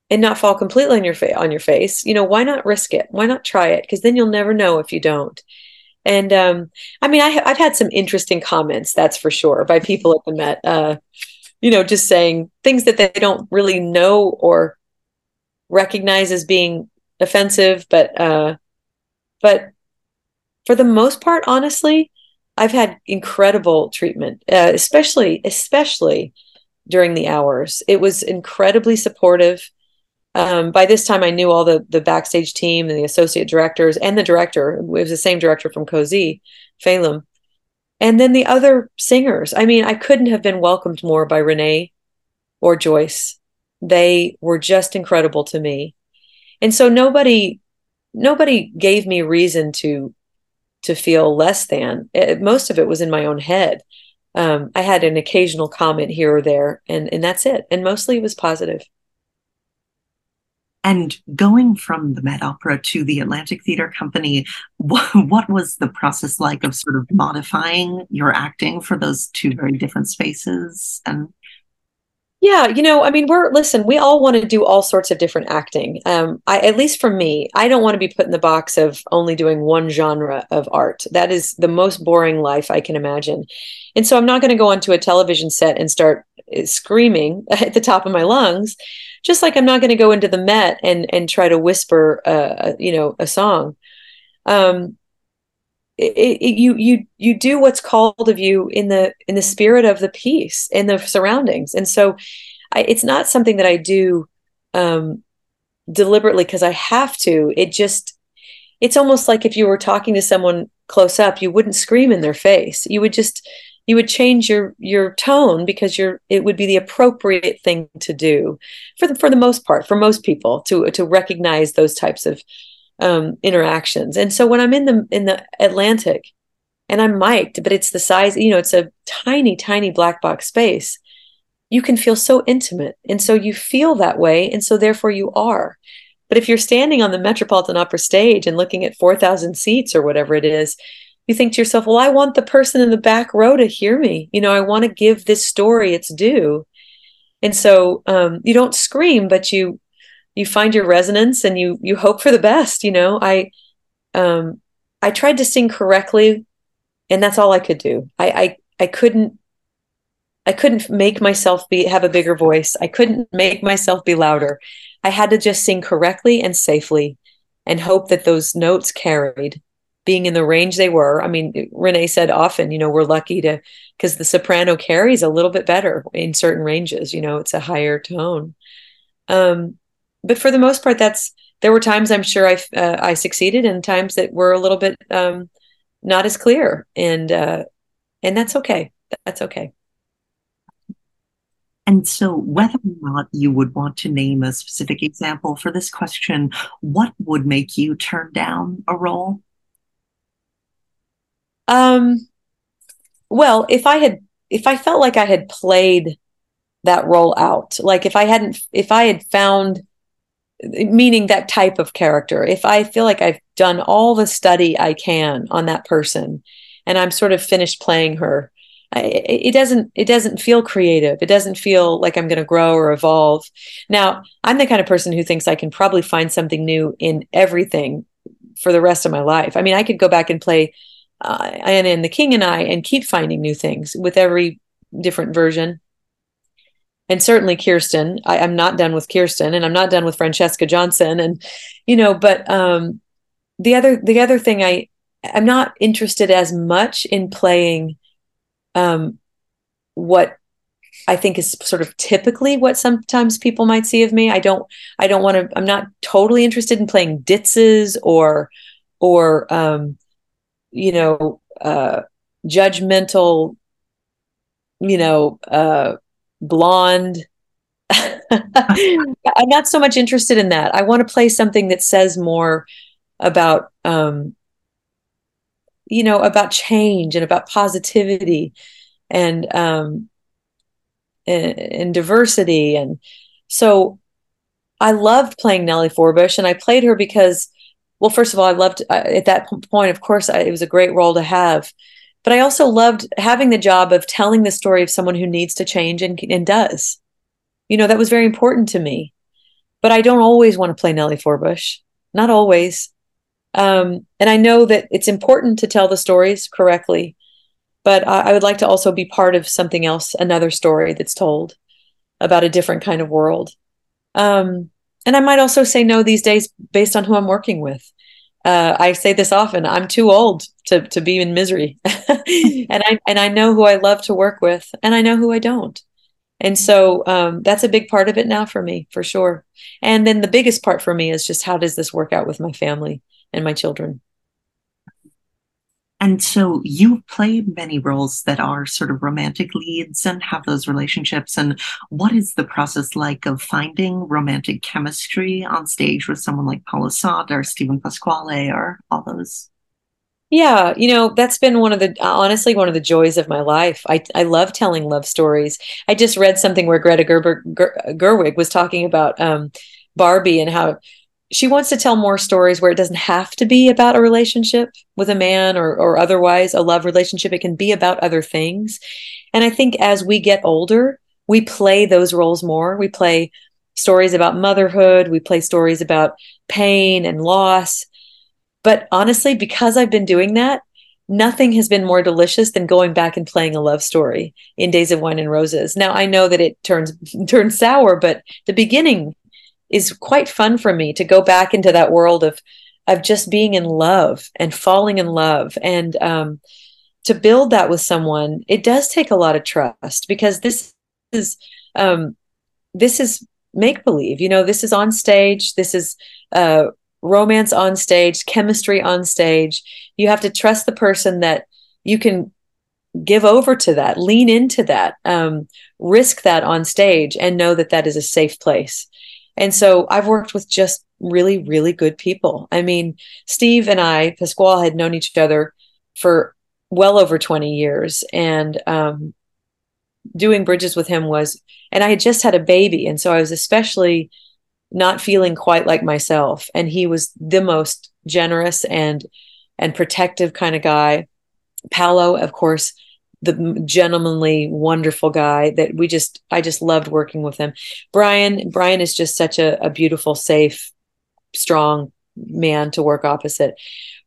and not fall completely on your face on your face, you know, why not risk it? Why not try it? Because then you'll never know if you don't. And um, I mean, I have had some interesting comments, that's for sure, by people at the Met. Uh, you know, just saying things that they don't really know or recognize as being offensive, but uh, but for the most part, honestly, I've had incredible treatment, uh, especially especially during the hours. It was incredibly supportive. um, by this time, I knew all the the backstage team and the associate directors and the director. It was the same director from Così, Phelim, and then the other singers. I mean, I couldn't have been welcomed more by Renee or Joyce. They were just incredible to me, and so nobody nobody gave me reason to to feel less than. It, most of it was in my own head. Um, I had an occasional comment here or there, and and that's it. And mostly it was positive. And going from the Met Opera to the Atlantic Theatre Company, what, what, was the process like of sort of modifying your acting for those two very different spaces? And yeah, you know, I mean, we're listen. We all want to do all sorts of different acting. Um, I, at least for me, I don't want to be put in the box of only doing one genre of art. That is the most boring life I can imagine. And so I'm not going to go onto a television set and start uh, screaming at the top of my lungs, just like I'm not going to go into the Met and and try to whisper, uh, you know, a song. Um, it, it, you you you do what's called of you in the in the spirit of the peace in the surroundings. And so I, it's not something that i do um, deliberately because i have to. It just it's almost like if you were talking to someone close up you wouldn't scream in their face. You would just you would change your your tone because you're it would be the appropriate thing to do for the for the most part for most people to to recognize those types of um, interactions. And so when I'm in the in the Atlantic and I'm mic'd, but it's the size, you know, it's a tiny, tiny black box space, you can feel so intimate. And so you feel that way. And so therefore you are. But if you're standing on the Metropolitan Opera stage and looking at 4,000 seats or whatever it is, you think to yourself, well, I want the person in the back row to hear me. You know, I want to give this story its due. And so um, you don't scream, but you you find your resonance and you you hope for the best you know? I um i tried to sing correctly and that's all i could do. I i, I couldn't i couldn't make myself be have a bigger voice. I couldn't make myself be louder. I had to just sing correctly and safely and hope that those notes carried being in the range they were. I mean renee said often you know we're lucky to because the soprano carries a little bit better in certain ranges you know it's a higher tone. Um but for the most part, that's there were times I'm sure I uh, I succeeded, and times that were a little bit um, not as clear, and uh, and that's okay. That's okay. And so, whether or not you would want to name a specific example for this question, what would make you turn down a role? Um, well, if I had, if I felt like I had played that role out, like if I hadn't, if I had found meaning that type of character. If I feel like I've done all the study I can on that person and I'm sort of finished playing her, I, it doesn't it doesn't feel creative. It doesn't feel like I'm going to grow or evolve. Now, I'm the kind of person who thinks I can probably find something new in everything for the rest of my life. I mean, I could go back and play uh, Anna and the King and I and keep finding new things with every different version and certainly Kirsten. I, am not done with Kirsten, and I'm not done with Francesca Johnson, and you know. But um, the other the other thing I I'm not interested as much in playing um, what I think is sort of typically what sometimes people might see of me. I don't I don't want to. I'm not totally interested in playing ditzes or or um, you know uh, judgmental you know uh, blonde. I'm not so much interested in that. I want to play something that says more about, um, you know, about change and about positivity and, um, and, and diversity. And so I loved playing Nellie Forbush and I played her because, well, first of all, I loved uh, at that point, of course, I, it was a great role to have but I also loved having the job of telling the story of someone who needs to change and, and does. You know, that was very important to me. But I don't always want to play Nellie Forbush, not always. Um, and I know that it's important to tell the stories correctly, but I, I would like to also be part of something else, another story that's told about a different kind of world. Um, and I might also say no these days based on who I'm working with uh, I say this often. I'm too old to to be in misery, and I and I know who I love to work with, and I know who I don't. And so um, that's a big part of it now for me, for sure. And then the biggest part for me is just how does this work out with my family and my children? And so you played many roles that are sort of romantic leads and have those relationships. And what is the process like of finding romantic chemistry on stage with someone like Paulo Szot or Steven Pasquale or all those? Yeah, you know, that's been one of the honestly one of the joys of my life. I I love telling love stories. I just read something where Greta Gerber, Ger, Gerwig was talking about um, Barbie and how she wants to tell more stories where it doesn't have to be about a relationship with a man or or otherwise a love relationship. It can be about other things. And I think as we get older, we play those roles more. We play stories about motherhood, we play stories about pain and loss but honestly, because I've been doing that, nothing has been more delicious than going back and playing a love story in Days of Wine and Roses. Now I know that it turns turns sour, but the beginning is quite fun for me to go back into that world of of just being in love and falling in love and um, to build that with someone. It does take a lot of trust because this is um, this is make believe. You know, this is on stage. This is uh, romance on stage, chemistry on stage. You have to trust the person that you can give over to that, lean into that, um, risk that on stage, and know that that is a safe place. And so I've worked with just really, really good people. I mean, Steve and I, Pasquale, had known each other for well over 20 years. And um, doing bridges with him was, and I had just had a baby. And so I was especially not feeling quite like myself and he was the most generous and and protective kind of guy Paulo of course the gentlemanly wonderful guy that we just i just loved working with him. Brian brian is just such a, a beautiful safe strong man to work opposite.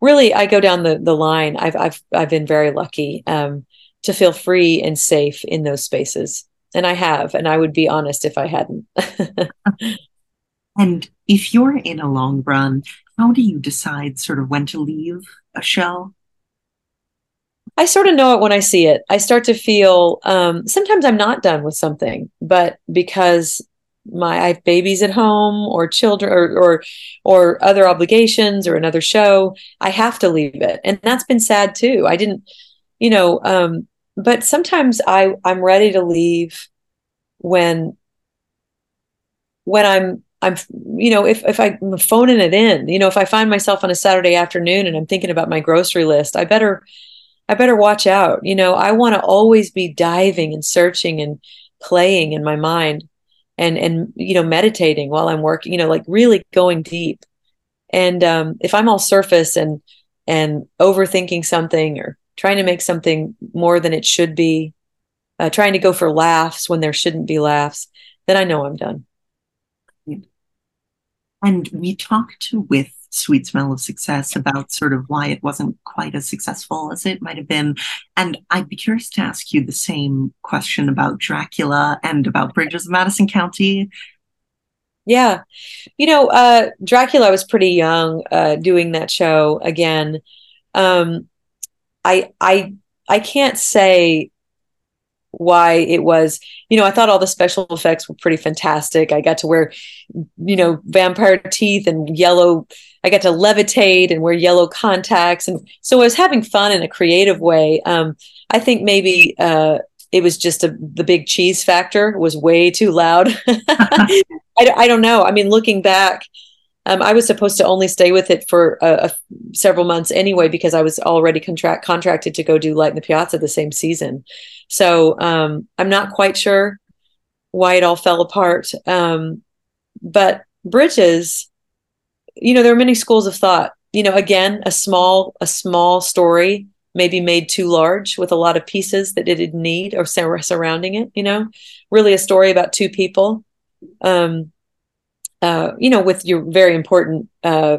Really i go down the the line. I've i've i've been very lucky um, to feel free and safe in those spaces. And i have and i would be honest if i hadn't. And if you're in a long run, how do you decide sort of when to leave a show? I sort of know it when I see it. I start to feel um, sometimes I'm not done with something, but because my I have babies at home or children or, or or other obligations or another show, I have to leave it, and that's been sad too. I didn't, you know, um, but sometimes I I'm ready to leave when when I'm I'm, you know, if if I'm phoning it in, you know, if I find myself on a Saturday afternoon and I'm thinking about my grocery list, I better, I better watch out. You know, I want to always be diving and searching and playing in my mind, and and you know, meditating while I'm working. You know, like really going deep. And um, if I'm all surface and and overthinking something or trying to make something more than it should be, uh, trying to go for laughs when there shouldn't be laughs, then I know I'm done. And we talked with Sweet Smell of Success about sort of why it wasn't quite as successful as it might have been. And I'd be curious to ask you the same question about Dracula and about Bridges of Madison County. Yeah. You know, uh, Dracula, I was pretty young uh, doing that show again. Um, I, I, I can't say why it was you know i thought all the special effects were pretty fantastic i got to wear you know vampire teeth and yellow i got to levitate and wear yellow contacts and so i was having fun in a creative way um, i think maybe uh, it was just a, the big cheese factor was way too loud I, I don't know i mean looking back um, I was supposed to only stay with it for a, several months anyway because I was already contract contracted to go do Light in the Piazza the same season. So um, I'm not quite sure why it all fell apart. Um, but Bridges, you know, there are many schools of thought. You know, again, a small a small story maybe made too large with a lot of pieces that it didn't need or surrounding it. You know, really a story about two people. Um, uh, you know, with your very important uh,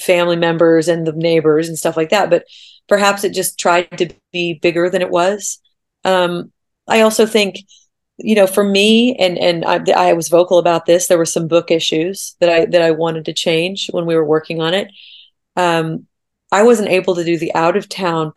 family members and the neighbors and stuff like that. But perhaps it just tried to be bigger than it was. Um, I also think, you know, for me, and and I, I was vocal about this. There were some book issues that I that I wanted to change when we were working on it. Um, I wasn't able to do the out of town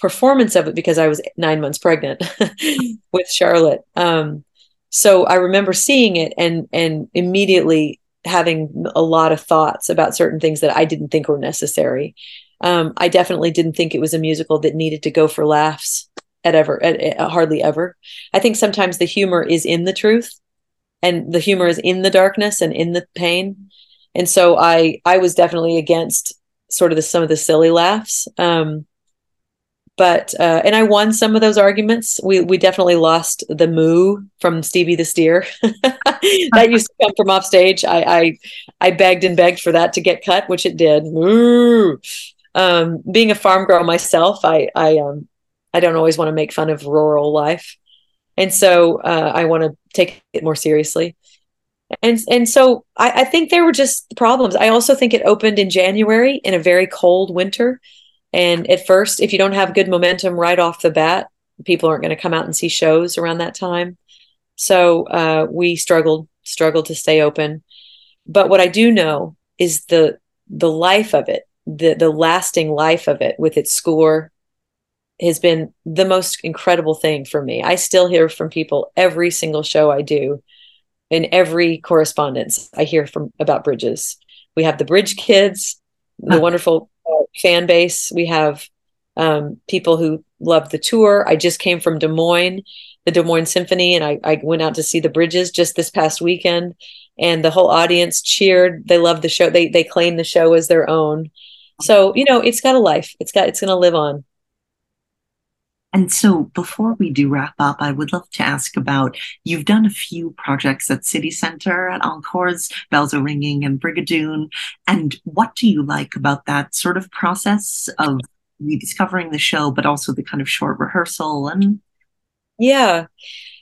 performance of it because I was nine months pregnant with Charlotte. Um, so I remember seeing it and and immediately having a lot of thoughts about certain things that I didn't think were necessary. Um, I definitely didn't think it was a musical that needed to go for laughs at ever, at, at, hardly ever. I think sometimes the humor is in the truth, and the humor is in the darkness and in the pain. And so I, I was definitely against sort of the some of the silly laughs. Um, but uh, and I won some of those arguments. We we definitely lost the moo from Stevie the Steer. that used to come from off stage. I, I I begged and begged for that to get cut, which it did. Moo. Um, being a farm girl myself, I I um I don't always want to make fun of rural life, and so uh, I want to take it more seriously. And and so I, I think there were just problems. I also think it opened in January in a very cold winter and at first, if you don't have good momentum right off the bat, people aren't going to come out and see shows around that time. So uh, we struggled, struggled to stay open. But what I do know is the the life of it, the the lasting life of it, with its score, has been the most incredible thing for me. I still hear from people every single show I do, in every correspondence I hear from about bridges. We have the Bridge Kids, the wonderful fan base. We have um, people who love the tour. I just came from Des Moines, the Des Moines Symphony, and I, I went out to see the bridges just this past weekend. And the whole audience cheered. They loved the show. They they claim the show as their own. So you know, it's got a life. It's got it's going to live on. And so before we do wrap up, I would love to ask about you've done a few projects at City Center, at Encores, Bells Are Ringing, and Brigadoon. And what do you like about that sort of process of rediscovering the show, but also the kind of short rehearsal and yeah.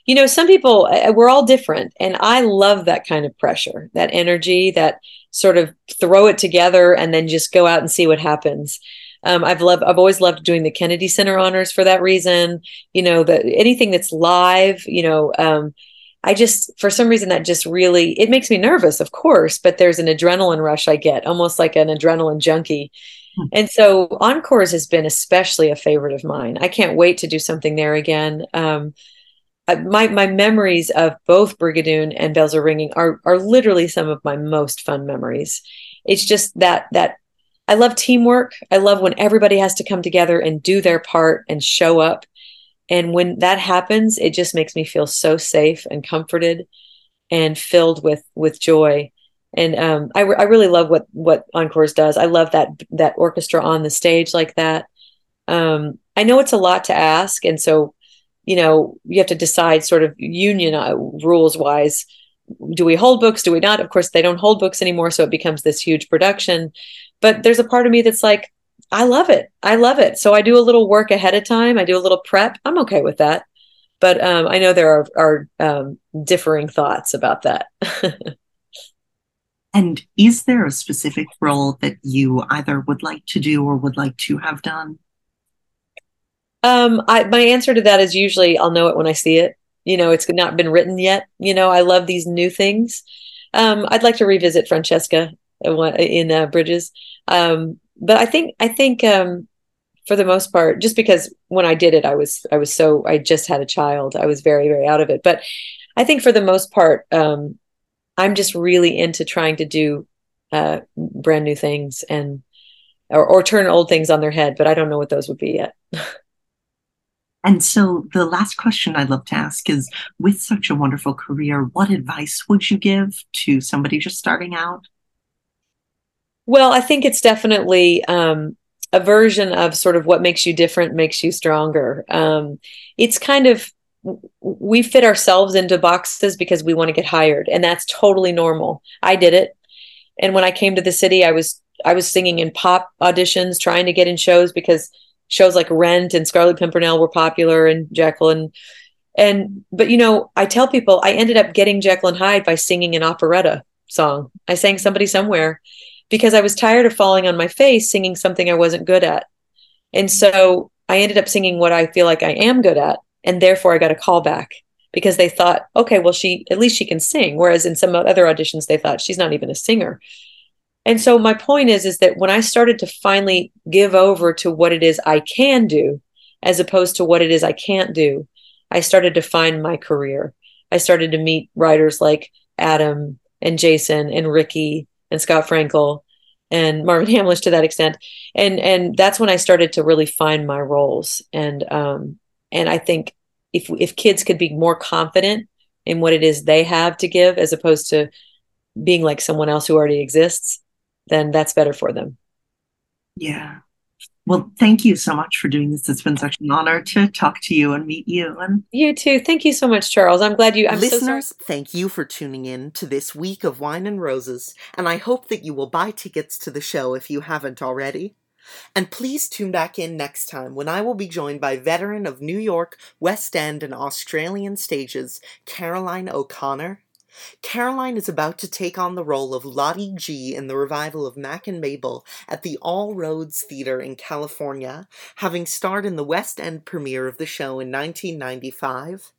You know, some people, we're all different. And I love that kind of pressure, that energy, that sort of throw it together and then just go out and see what happens. Um, I've loved, I've always loved doing the Kennedy Center honors for that reason. You know, that anything that's live, you know, um, I just, for some reason, that just really, it makes me nervous, of course, but there's an adrenaline rush I get, almost like an adrenaline junkie. Hmm. And so Encores has been especially a favorite of mine. I can't wait to do something there again. Um, my my memories of both Brigadoon and Bells Are Ringing are are literally some of my most fun memories. It's just that that I love teamwork. I love when everybody has to come together and do their part and show up. And when that happens, it just makes me feel so safe and comforted and filled with with joy. And um, I, re- I really love what what Encores does. I love that that orchestra on the stage like that. Um, I know it's a lot to ask, and so you know you have to decide sort of union uh, rules wise do we hold books do we not of course they don't hold books anymore so it becomes this huge production but there's a part of me that's like i love it. I love it. So i do a little work ahead of time. I do a little prep. I'm okay with that. But um, i know there are, are um, differing thoughts about that. And is there a specific role that you either would like to do or would like to have done? Um, I, my answer to that is usually I'll know it when I see it. You know, it's not been written yet. You know, I love these new things. Um, I'd like to revisit Francesca in uh, Bridges. Um, but I think I think um, for the most part, just because when I did it, I was I was so I just had a child. I was very very out of it. But I think for the most part, um, I'm just really into trying to do uh, brand new things and or, or turn old things on their head. But I don't know what those would be yet. And so the last question I'd love to ask is with such a wonderful career, what advice would you give to somebody just starting out? Well, I think it's definitely um, a version of sort of what makes you different makes you stronger. Um, it's kind of we fit ourselves into boxes because we want to get hired, and that's totally normal. I did it, and when I came to the city, I was I was singing in pop auditions, trying to get in shows because shows like Rent and Scarlet Pimpernel were popular, and Jekyll and and but you know, I tell people I ended up getting Jekyll and Hyde by singing an operetta song. I sang somebody somewhere because I was tired of falling on my face singing something I wasn't good at. And so I ended up singing what I feel like I am good at. And therefore I got a call back because they thought, okay, well, she at least she can sing. Whereas in some other auditions, they thought she's not even a singer. And so my point is, is that when I started to finally give over to what it is I can do, as opposed to what it is I can't do, I started to find my career. I started to meet writers like Adam and Jason and Ricky and Scott Frankel and Marvin Hamlisch to that extent. And and that's when I started to really find my roles. And um and I think if if kids could be more confident in what it is they have to give as opposed to being like someone else who already exists, then that's better for them. Yeah. Well, thank you so much for doing this. It's been such an honor to talk to you and meet you. And you too. Thank you so much, Charles. I'm glad you. I'm Listeners, so thank you for tuning in to this week of Wine and Roses, and I hope that you will buy tickets to the show if you haven't already. And please tune back in next time when I will be joined by veteran of New York, West End, and Australian stages, Caroline O'Connor. Caroline is about to take on the role of Lottie G in the revival of Mack and Mabel at the All Roads Theater in California, having starred in the West End premiere of the show in 1995.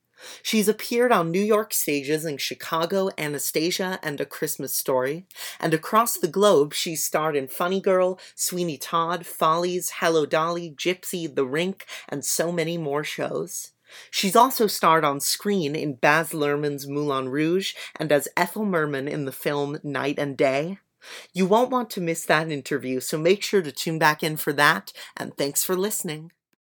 She's appeared on New York stages in Chicago, Anastasia, and A Christmas Story, and across the globe she's starred in Funny Girl, Sweeney Todd, Follies, Hello Dolly, Gypsy, The Rink, and so many more shows. She's also starred on screen in Baz Luhrmann's Moulin Rouge and as Ethel Merman in the film Night and Day. You won't want to miss that interview, so make sure to tune back in for that, and thanks for listening.